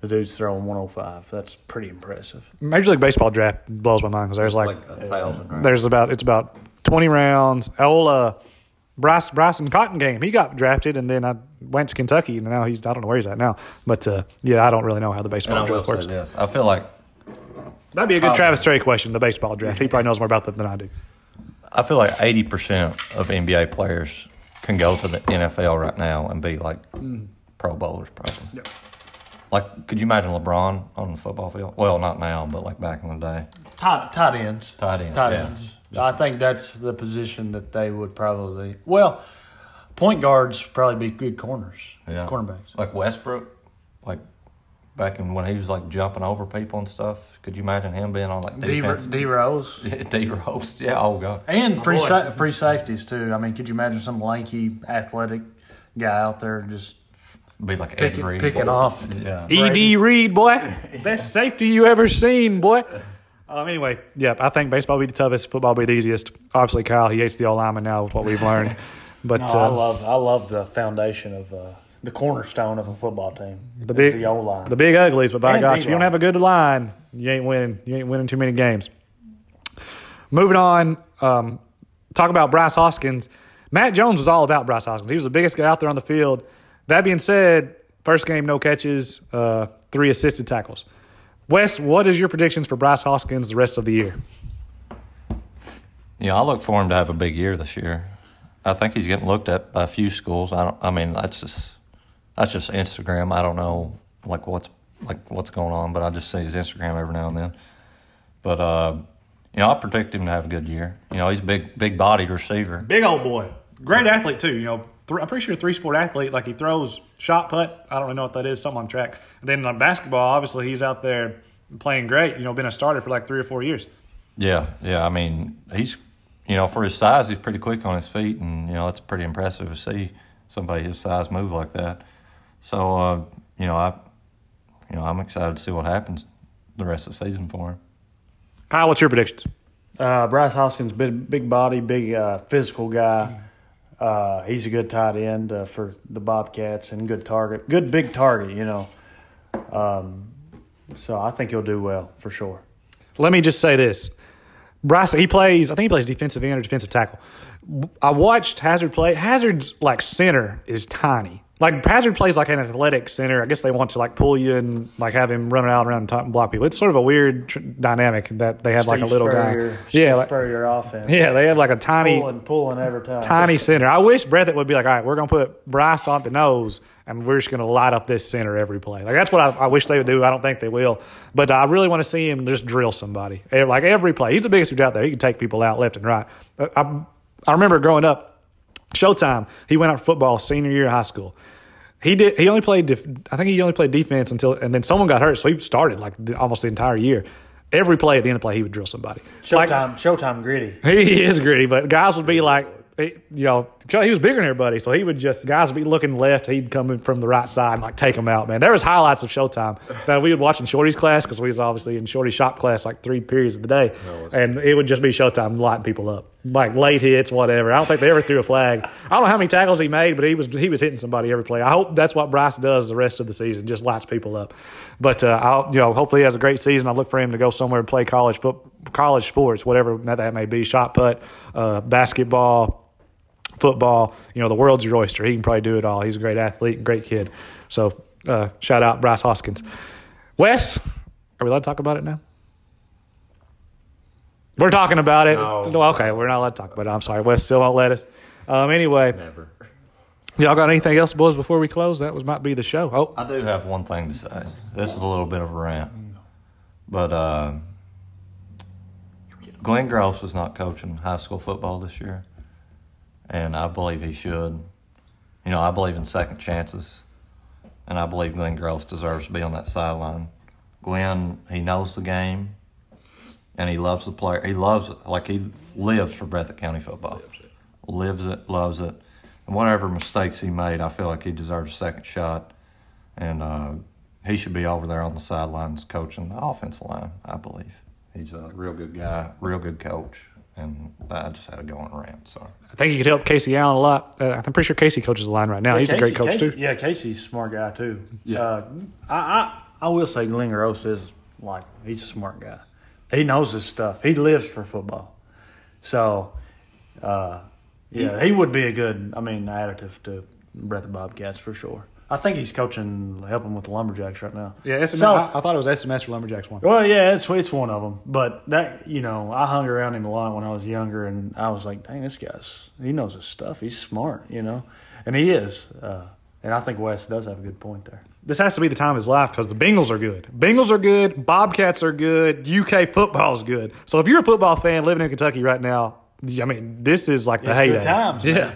Speaker 4: the dude's throwing 105. That's pretty impressive.
Speaker 2: Major League Baseball draft blows my mind because there's like,
Speaker 3: Like a thousand, right?
Speaker 2: there's about it's about 20 rounds. Old uh, Bryce Bryson Cotton game, he got drafted, and then I went to Kentucky, and now he's I don't know where he's at now, but uh, yeah, I don't really know how the
Speaker 3: And
Speaker 2: baseball
Speaker 3: I will
Speaker 2: draft
Speaker 3: say
Speaker 2: works.
Speaker 3: this: I feel like
Speaker 2: That'd be a good
Speaker 3: Oh.
Speaker 2: Travis Trey question, the baseball draft. He probably knows more about that than I do.
Speaker 3: I feel like eighty percent of NBA players can go to the NFL right now and be like mm. Pro Bowlers, probably. Like, could you imagine LeBron on the football field? Well, not now, but like back in the day.
Speaker 4: Tight, tight ends.
Speaker 3: Tight ends,
Speaker 4: Tight
Speaker 3: yeah.
Speaker 4: ends. I think that's the position that they would probably. Well, point guards probably be good corners.
Speaker 3: Yeah.
Speaker 4: Cornerbacks.
Speaker 3: Like Westbrook, like back in when he was like jumping over people and stuff. Could you imagine him being on like
Speaker 4: D,
Speaker 3: defense?
Speaker 4: D Rose. *laughs*
Speaker 3: D Rose, yeah. Oh god.
Speaker 4: And free
Speaker 2: boy.
Speaker 4: sa- free safeties too. I mean, could you imagine some lanky, athletic guy out there just
Speaker 3: Be like Ed
Speaker 4: picking
Speaker 3: Reed.
Speaker 4: picking off?
Speaker 3: Yeah.
Speaker 2: Ed Reed, boy, *laughs* best safety you ever seen, boy. Um, anyway, yeah, I think baseball will be the toughest. Football will be the easiest. Obviously, Kyle he hates the old lineman now with what we've learned, *laughs* but
Speaker 4: No,
Speaker 2: uh,
Speaker 4: I love I love the foundation of uh, the cornerstone of a football team.
Speaker 2: The big,
Speaker 4: the O line.
Speaker 2: the big uglies. But by
Speaker 4: And
Speaker 2: gosh, if you don't have a good line, you ain't winning. You ain't winning too many games. Moving on, um, talk about Bryce Hoskins. Matt Jones was all about Bryce Hoskins. He was the biggest guy out there on the field. That being said, first game no catches, uh, three assisted tackles. Wes, what is your predictions for Bryce Hoskins the rest of the year?
Speaker 3: Yeah, I look for him to have a big year this year. I think he's getting looked at by a few schools. I don't. I mean, that's just that's just Instagram. I don't know like what's like what's going on, but I just see his Instagram every now and then. But uh, you know, I predict him to have a good year. You know, he's a big big bodied receiver.
Speaker 2: Big old boy, great athlete too. You know, th- I'm pretty sure three sport athlete. Like he throws shot put. I don't really know what that is. Something on track. And then on basketball, obviously he's out there playing great. You know, been a starter for like three or four years.
Speaker 3: Yeah, yeah. I mean, he's you know for his size, he's pretty quick on his feet, and you know it's pretty impressive to see somebody his size move like that. So uh, you know, I you know I'm excited to see what happens the rest of the season for him.
Speaker 2: Kyle, what's your predictions?
Speaker 4: Uh, Bryce Hoskins, big, big body, big uh, physical guy. Uh, he's a good tight end uh, for the Bobcats and good target, good big target. You know, um, so I think he'll do well for sure.
Speaker 2: Let me just say this. Bryce, he plays, I think he plays defensive end or defensive tackle. I watched Hazard play. Hazard's like center is tiny. Like Hazard plays like an athletic center. I guess they want to like pull you and like have him running out around top and block people. It's sort of a weird tr- dynamic that they have like a little
Speaker 4: Spurrier,
Speaker 2: guy.
Speaker 4: Steve
Speaker 2: Yeah, like,
Speaker 4: Spurrier offense.
Speaker 2: yeah, they have like a tiny
Speaker 4: pulling, pulling every time.
Speaker 2: tiny *laughs* center. I wish Breathitt would be like, all right, we're gonna put Bryce on the nose, and we're just gonna light up this center every play. Like that's what I, I wish they would do. I don't think they will, but uh, I really want to see him just drill somebody. Like every play, he's the biggest dude out there. He can take people out left and right. I, I, I remember growing up, Showtime. He went out for football senior year of high school. He did. He only played. Def, I think he only played defense until, and then someone got hurt, so he started like the, almost the entire year. Every play at the end of play, he would drill somebody. Like,
Speaker 4: Showtime, Showtime gritty. *laughs*
Speaker 2: he is gritty, but guys would be like, eh, you know, he was bigger than everybody, so he would just guys would be looking left, he'd come in from the right side and like take them out. Man, there was highlights of Showtime that we would watch in Shorty's class because we was obviously in Shorty's shop class like three periods of the day, and it would just be Showtime lighting people up, like late hits, whatever. I don't think they ever threw a flag. I don't know how many tackles he made, but he was he was hitting somebody every play. I hope that's what Bryce does the rest of the season, just lights people up. But uh, I'll you know hopefully he has a great season. I look for him to go somewhere and play college foot college sports, whatever that, that may be, shot put, uh, basketball football. You know, the world's your oyster. He can probably do it all. He's a great athlete and great kid. So uh, shout out Bryce Hoskins. Wes, are we allowed to talk about it now? We're talking about it.
Speaker 3: No.
Speaker 2: Okay, we're not allowed to talk about it. I'm sorry. Wes still won't let us. Um, anyway,
Speaker 3: Never.
Speaker 2: y'all got anything else, boys, before we close? That was might be the show. Oh,
Speaker 3: I do have one thing to say. This is a little bit of a rant, but uh, Glenn Gross was not coaching high school football this year, and I believe he should. You know, I believe in second chances, and I believe Glenn Gross deserves to be on that sideline. Glenn, he knows the game, and he loves the player. He loves it like he lives for Breathitt County football. Lives it, loves it, and whatever mistakes he made, I feel like he deserves a second shot and uh, he should be over there on the sidelines coaching the offensive line. I believe he's a real good guy, real good coach, and I just had to go on a rant. So
Speaker 2: I think he could help Casey Allen a lot. Uh, I'm pretty sure Casey coaches the line right now. He's a great coach
Speaker 4: Casey-
Speaker 2: too.
Speaker 4: Yeah, Casey's a smart guy too.
Speaker 3: Yeah.
Speaker 4: Uh, I, I I will say Glenn Gross is like he's a smart guy. He knows his stuff. He lives for football. So, uh, yeah, he would be a good. I mean, additive to Breathitt Bobcats for sure. I think he's coaching, helping with the Lumberjacks right now.
Speaker 2: Yeah, SMS,
Speaker 4: So-
Speaker 2: I, I thought it was SMS or Lumberjacks one.
Speaker 4: Well, yeah, it's it's one of them. But that you know, I hung around him a lot when I was younger, and I was like, dang, this guy's he knows his stuff. He's smart, you know, and he is. Uh, and I think Wes does have a good point there.
Speaker 2: this has to be the time of his life because the Bengals are good. Bengals are good. Bobcats are good. UK football is good. So if you're a football fan living in Kentucky right now, I mean, this is like the
Speaker 4: It's
Speaker 2: heyday.
Speaker 4: times, man.
Speaker 3: yeah,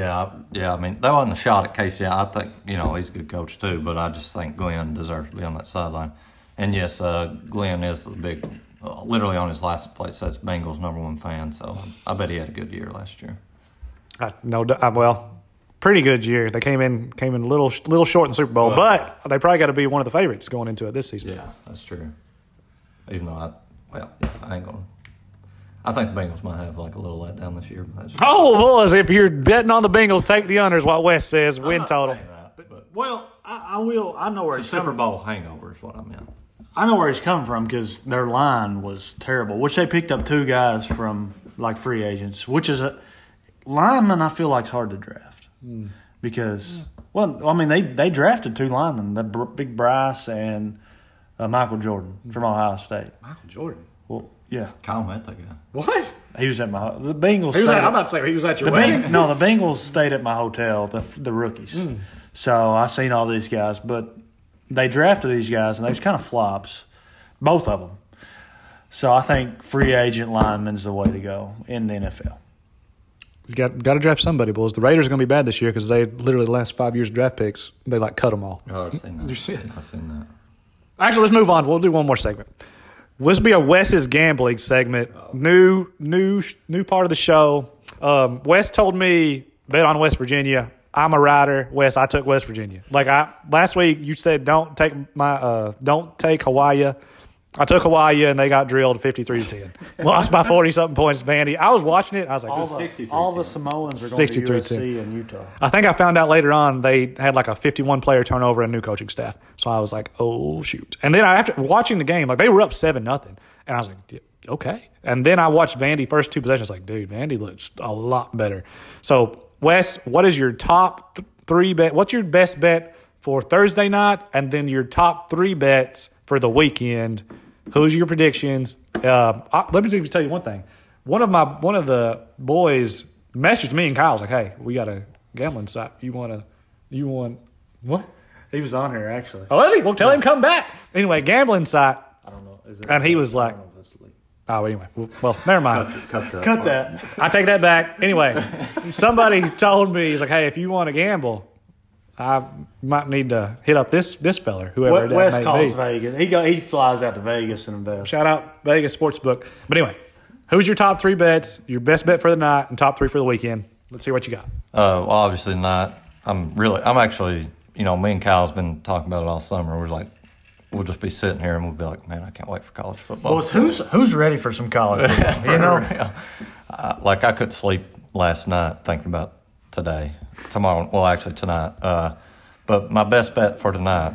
Speaker 3: I- yeah. I mean, that wasn't a shot at Casey. I think you know he's a good coach too, but I just think Glenn deserves to be on that sideline. And yes, uh, Glenn is the big, uh, literally on his license plate says Bengals number one fan. So I bet he had a good year last year.
Speaker 2: I, no, uh, well, pretty good year. They came in came in a little little short in Super Bowl,
Speaker 3: Well-
Speaker 2: but they probably got to be one of the favorites going into it this season.
Speaker 3: Yeah, that's true. Even though I, well, yeah, I ain't gonna. I think the Bengals might have like a little letdown this year. But that's just-
Speaker 2: Oh, boys, if you're betting on the Bengals, take the unders. What Wes says, win total.
Speaker 3: that, but
Speaker 4: Well, I, I will. I know where
Speaker 3: it's
Speaker 4: he's
Speaker 3: a Super
Speaker 4: coming.
Speaker 3: Bowl hangover is what I meant.
Speaker 4: I know where he's coming from because their line was terrible. Which they picked up two guys from like free agents, which is a lineman. I feel like is hard to draft because well, I mean they they drafted two linemen, the Big Bryce and uh, Michael Jordan from Ohio State.
Speaker 2: Michael Jordan.
Speaker 4: Well, yeah,
Speaker 3: Kyle met that guy.
Speaker 2: What?
Speaker 4: he was at my the Bengals.
Speaker 2: He was at,
Speaker 4: at-
Speaker 2: I'm about to say he was at your
Speaker 4: the
Speaker 2: wedding.
Speaker 4: Beng- no, the Bengals stayed at my hotel, the the rookies. Mm. So I seen all these guys, but they drafted these guys, and they was kind of flops, both of them. So I think free agent linemen's the way to go in the NFL.
Speaker 2: You got got to draft somebody, boys. The Raiders are going to be bad this year because they literally the last five years of draft picks they like cut them all.
Speaker 3: Oh, I've seen that.
Speaker 2: You see it?
Speaker 3: I've seen that.
Speaker 2: Actually, let's move on. We'll do one more segment. This will be a Wes's gambling segment. New, new, new part of the show. Um, Wes told me bet on West Virginia. I'm a rider. Wes, I took West Virginia. Like I last week, you said don't take my uh, don't take Hawaii. I took Hawaii and they got drilled 53 to 10. *laughs* Lost by 40 something points, Vandy. I was watching it. I was like,
Speaker 4: All the, all the Samoans are going to
Speaker 2: 63
Speaker 4: USC and Utah.
Speaker 2: I think I found out later on they had like a 51 player turnover and new coaching staff. So I was like, oh shoot. And then I, after watching the game, like they were up seven nothing, and I was like, yeah, okay. And then I watched Vandy first two possessions. Like, dude, Vandy looks a lot better. So Wes, what is your top th- three bet? What's your best bet for Thursday night, and then your top three bets for the weekend? Who's your predictions? Uh, I, let me just tell you one thing. One of my one of the boys messaged me and Kyle was like, "Hey, we got a gambling site. You want to? You want what?
Speaker 4: He was on here actually.
Speaker 2: Oh, is he? Well, tell him come back. Anyway, gambling site.
Speaker 4: I don't know. Is it,
Speaker 2: And he was like, oh, anyway. Well, well never mind.
Speaker 3: Cut that.
Speaker 4: cut that.
Speaker 2: I take that back. Anyway, *laughs* somebody told me he's like, hey, if you want to gamble, I might need to hit up this this feller, whoever that
Speaker 4: West
Speaker 2: may
Speaker 4: calls
Speaker 2: be.
Speaker 4: Vegas. He go, he flies out to Vegas and invests.
Speaker 2: Shout out Vegas Sportsbook. But anyway, who's your top three bets? Your best bet for the night and top three for the weekend. Let's hear what you got.
Speaker 3: Uh, well, obviously not. I'm really. I'm actually. You know, me and Kyle's been talking about it all summer. We're like, we'll just be sitting here and we'll be like, man, I can't wait for college football.
Speaker 4: Well, who's who's ready for some college *laughs* football? you know,
Speaker 3: Yeah. Uh, like I couldn't sleep last night thinking about today, tomorrow. Well, actually tonight. Uh, but my best bet for tonight: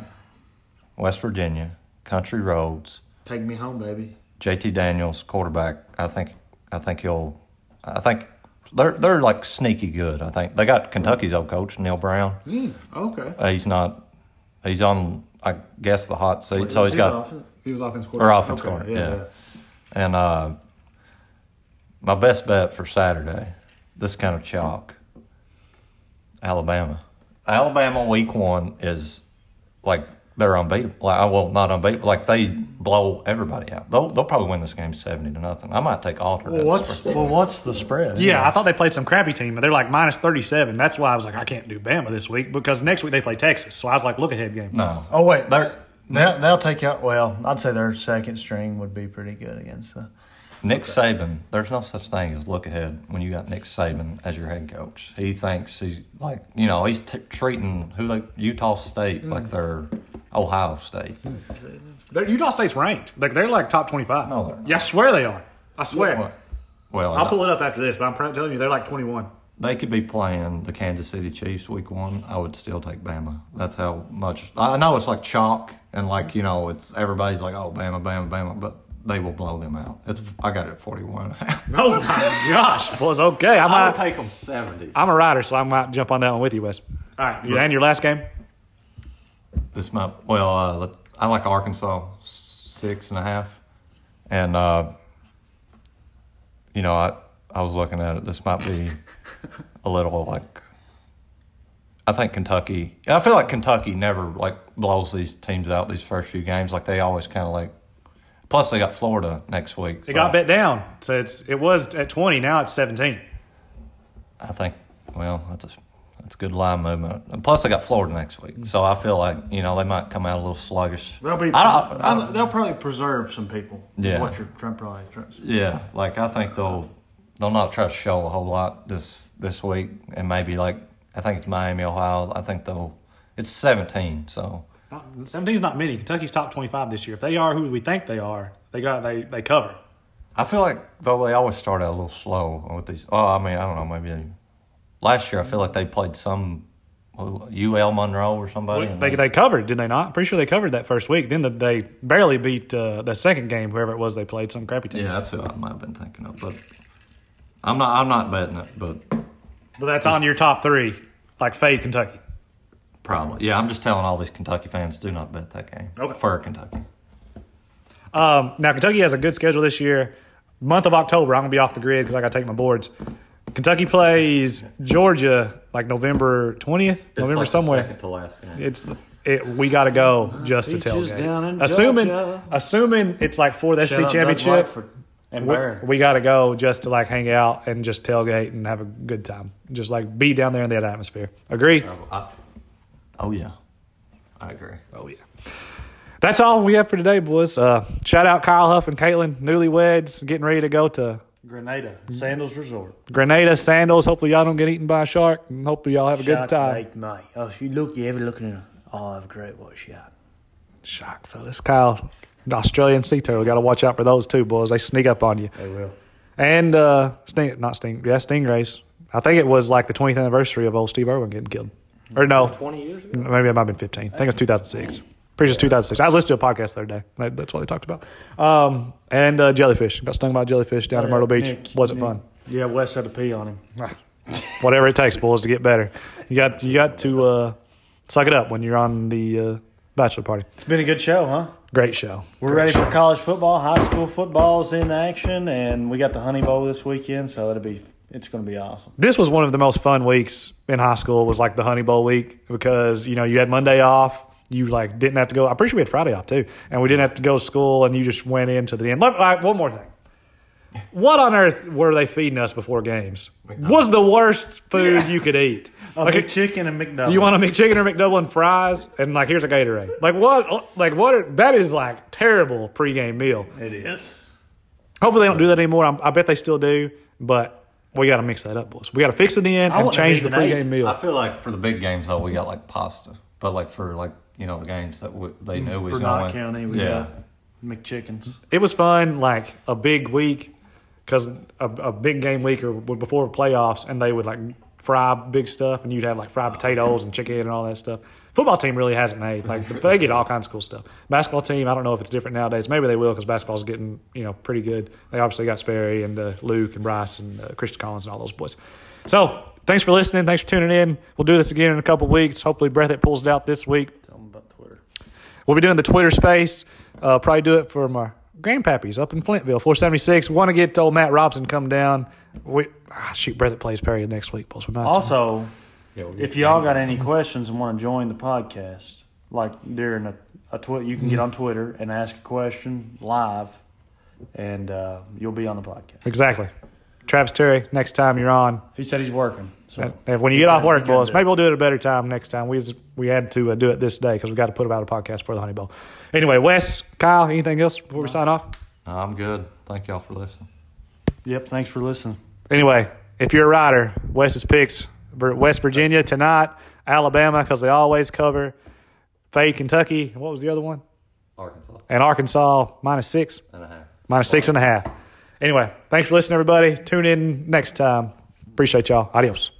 Speaker 3: West Virginia, Country Roads,
Speaker 4: take me home, baby.
Speaker 3: JT Daniels, quarterback. I think. I think he'll. I think they're they're like sneaky good. I think they got Kentucky's old coach Neal Brown.
Speaker 4: Okay.
Speaker 3: Uh, he's not. He's on. I guess the hot seat. So he's got
Speaker 2: He was offensive
Speaker 3: or offense
Speaker 4: Okay,
Speaker 3: corner.
Speaker 4: yeah,
Speaker 3: Yeah.
Speaker 4: yeah.
Speaker 3: And uh, my best bet for Saturday, this kind of chalk. Alabama. Alabama week one is like they're unbeatable. Like, uh, well, not unbeatable. Like they blow everybody out. They'll they'll probably win this game seventy to nothing. I might take alternate.
Speaker 4: Well, what's well, what's the spread?
Speaker 2: Yeah, I thought they played some crappy team, but they're like minus 37. That's why I was like, I can't do Bama this week because next week they play Texas. So I was like, look ahead game.
Speaker 3: no.
Speaker 4: Oh wait,
Speaker 3: They're-
Speaker 4: they'll, they'll take out. Well, I'd say their second string would be pretty good against the.
Speaker 3: Nick Saban, there's no such thing as look ahead when you got Nick Saban as your head coach. He thinks he's like, you know, he's t- treating who they Utah State like hmm. they're Ohio State. Hmm.
Speaker 2: They're, Utah State's ranked. Like they're like top 25.
Speaker 3: No, they're not.
Speaker 2: Yeah, I swear they are. I swear.
Speaker 3: Well, well,
Speaker 2: I'll pull it up after this, but I'm telling you, they're like 21.
Speaker 3: they could be playing the Kansas City Chiefs week one. I would still take Bama. That's how much I know it's like chalk and like you know it's everybody's like oh Bama Bama Bama, but they will blow them out. It's I got it at 41 and a half. *laughs*
Speaker 2: Oh my gosh. Well, it's okay. I
Speaker 3: I
Speaker 2: might,
Speaker 3: take them 70.
Speaker 2: I'm a rider, so I might jump on that one with you, Wes. All right. You and your last game?
Speaker 3: This might well, uh, let's, I like Arkansas six and a half, and uh, you know I I was looking at it. This might be a little like I think Kentucky. I feel like Kentucky never like blows these teams out these first few games. Like they always kind of like. Plus they got Florida next week.
Speaker 2: It
Speaker 3: so
Speaker 2: got bet down. So it's it was at 20. Now it's 17.
Speaker 3: I think well that's a that's a good line movement. And plus they got Florida next week, so I feel like you know they might come out a little sluggish.
Speaker 4: They'll be.
Speaker 3: I don't- I don't-
Speaker 4: they'll probably preserve some people.
Speaker 3: Yeah.
Speaker 4: What you're trying probably. trying-
Speaker 3: Yeah, like I think they'll they'll not try to show a whole lot this this week, and maybe like I think it's Miami, Ohio. I think they'll it's seventeen, so
Speaker 2: 17 is not many. Kentucky's top 25 this year. If they are who we think they are, they got they they cover.
Speaker 3: I feel like though they always start out a little slow with these. Oh, I mean I don't know, maybe last year I feel like they played some UL Monroe or somebody. and
Speaker 2: They, they covered, did they not? I'm pretty sure they covered that first week. Then the, they barely beat uh, the second game, whoever it was they played, some crappy team.
Speaker 3: yeah, that's who I might have been thinking of, but I'm not I'm not betting it, but
Speaker 2: But that's on your top three, like fade Kentucky.
Speaker 3: Probably yeah. I'm just telling all these Kentucky fans do not bet that game
Speaker 2: Okay.
Speaker 3: for Kentucky.
Speaker 2: Um, now Kentucky has a good schedule this year. Month of October, I'm gonna be off the grid because I gotta take my boards. Kentucky plays Georgia like November 20th, November somewhere.
Speaker 3: Second to last game.
Speaker 2: It's it, we got to go just to
Speaker 4: Peaches
Speaker 2: tailgate.
Speaker 4: down
Speaker 2: assuming
Speaker 4: Georgia.
Speaker 2: assuming it's like for the SEC
Speaker 4: Shout out Doug
Speaker 2: championship,
Speaker 4: Blackford and
Speaker 2: we, we got to go just to like hang out and just tailgate and have a good time. Just like be down there in that atmosphere. Agree?
Speaker 3: Oh, I- oh yeah, I agree.
Speaker 2: Oh yeah. That's all we have for today, boys. Uh, shout out Kyle Huff and Caitlin, newlyweds, getting ready to go to
Speaker 4: Grenada Sandals Resort.
Speaker 2: Grenada Sandals. Hopefully y'all don't get eaten by a shark, and hopefully y'all have a good
Speaker 4: Shot
Speaker 2: time.
Speaker 4: bait, mate. Oh, if you look, you ever looking at? Oh, have a great watch shot.
Speaker 2: Shark fellas, Kyle. The Australian sea turtle. Got to watch out for those too, boys. They sneak up on you.
Speaker 4: They will.
Speaker 2: And uh, sting, not sting, yeah, stingrays. I think it was like the 20th anniversary of old Steve Irwin getting killed. Or no,
Speaker 3: 20 years ago?
Speaker 2: maybe it might have been 15. I think it was 2006. Pretty sure it's 2006. I was listening to a podcast the other day. That- That's what they talked about. Um, and uh, jellyfish. Got stung by a jellyfish down at Myrtle Beach.
Speaker 4: Nick,
Speaker 2: Wasn't
Speaker 4: Nick.
Speaker 2: fun.
Speaker 4: Yeah, Wes had to pee on him. *laughs*
Speaker 2: Whatever it takes, boys, to get better. You got you got to uh, suck it up when you're on the uh, bachelor party.
Speaker 4: It's been a good show, huh?
Speaker 2: Great show.
Speaker 4: We're ready for college football. High school football's in action, and we got the Honey Bowl this weekend, so it'll be it's going to be awesome.
Speaker 2: this was one of the most fun weeks in high school was like the honey bowl week because you know you had monday off you like didn't have to go i'm pretty sure we had friday off too and we didn't have to go to school and you just went into the end. Let, right, one more thing. *laughs* What on earth were they feeding us before games? Was the worst food you could eat. *laughs*
Speaker 4: A
Speaker 2: like
Speaker 4: and McDouble.
Speaker 2: you want a McChicken or McDouble and fries? And like here's a Gatorade. Like what like what are, that is like terrible pregame meal.
Speaker 4: It is.
Speaker 2: hopefully they don't do that anymore. I'm, I bet they still do but we got to mix that up boys we got to fix it in
Speaker 4: I
Speaker 2: and
Speaker 4: want a
Speaker 2: change the
Speaker 4: vegan
Speaker 2: pregame
Speaker 4: eight.
Speaker 2: meal
Speaker 3: I feel like for the big games though, we got like pasta, but like for like you know the games that we, they mm, knew we
Speaker 4: For
Speaker 3: was
Speaker 4: Knott
Speaker 3: going.
Speaker 4: County, we
Speaker 3: yeah,
Speaker 4: got McChickens.
Speaker 2: it was fun, like a big week, because a, a big game week or before playoffs, and they would like fry big stuff, and you'd have like fried potatoes and chicken and all that stuff. Football team really hasn't made like *laughs* they get all kinds of cool stuff. Basketball team, I don't know if it's different nowadays. Maybe they will because basketball's getting you know pretty good. They obviously got Sperry and uh, Luke and Bryce and uh, Christian Collins and all those boys. So thanks for listening. Thanks for tuning in. We'll do this again in a couple weeks. Hopefully, Breathitt pulls it out this week.
Speaker 4: Tell them about Twitter.
Speaker 2: We'll be doing the Twitter space. Uh, probably do it for my grandpappies up in Flintville, 476. Want to get old Matt Robson come down. We ah, shoot, Breathitt plays Perry next week, boys. We might have to-
Speaker 4: Also,
Speaker 3: Yeah, we'll
Speaker 4: if y'all got any questions and want to join the podcast, like during a, a twi- you can get on Twitter and ask a question live, and uh, you'll be on the podcast.
Speaker 2: exactly. Travis Terry, next time you're on,
Speaker 4: He said he's working. So
Speaker 2: and- and when you get off work, boys, maybe we'll do it at a better time next time. We just, we had to uh, do it this day because we got to put about a podcast for the Honey Bowl. Anyway, Wes, Kyle, anything else before we sign off?
Speaker 3: No, I'm good. Thank y'all for listening.
Speaker 4: Yep. Thanks for listening.
Speaker 2: Anyway, if you're a rider, Wes's picks: Vir- West Virginia tonight, Alabama because they always cover. Fade Kentucky. What was the other one?
Speaker 3: Arkansas
Speaker 2: And Arkansas minus six,
Speaker 3: and a half.
Speaker 2: minus six and a half. Anyway, thanks for listening, everybody. Tune in next time. Appreciate y'all. Adios.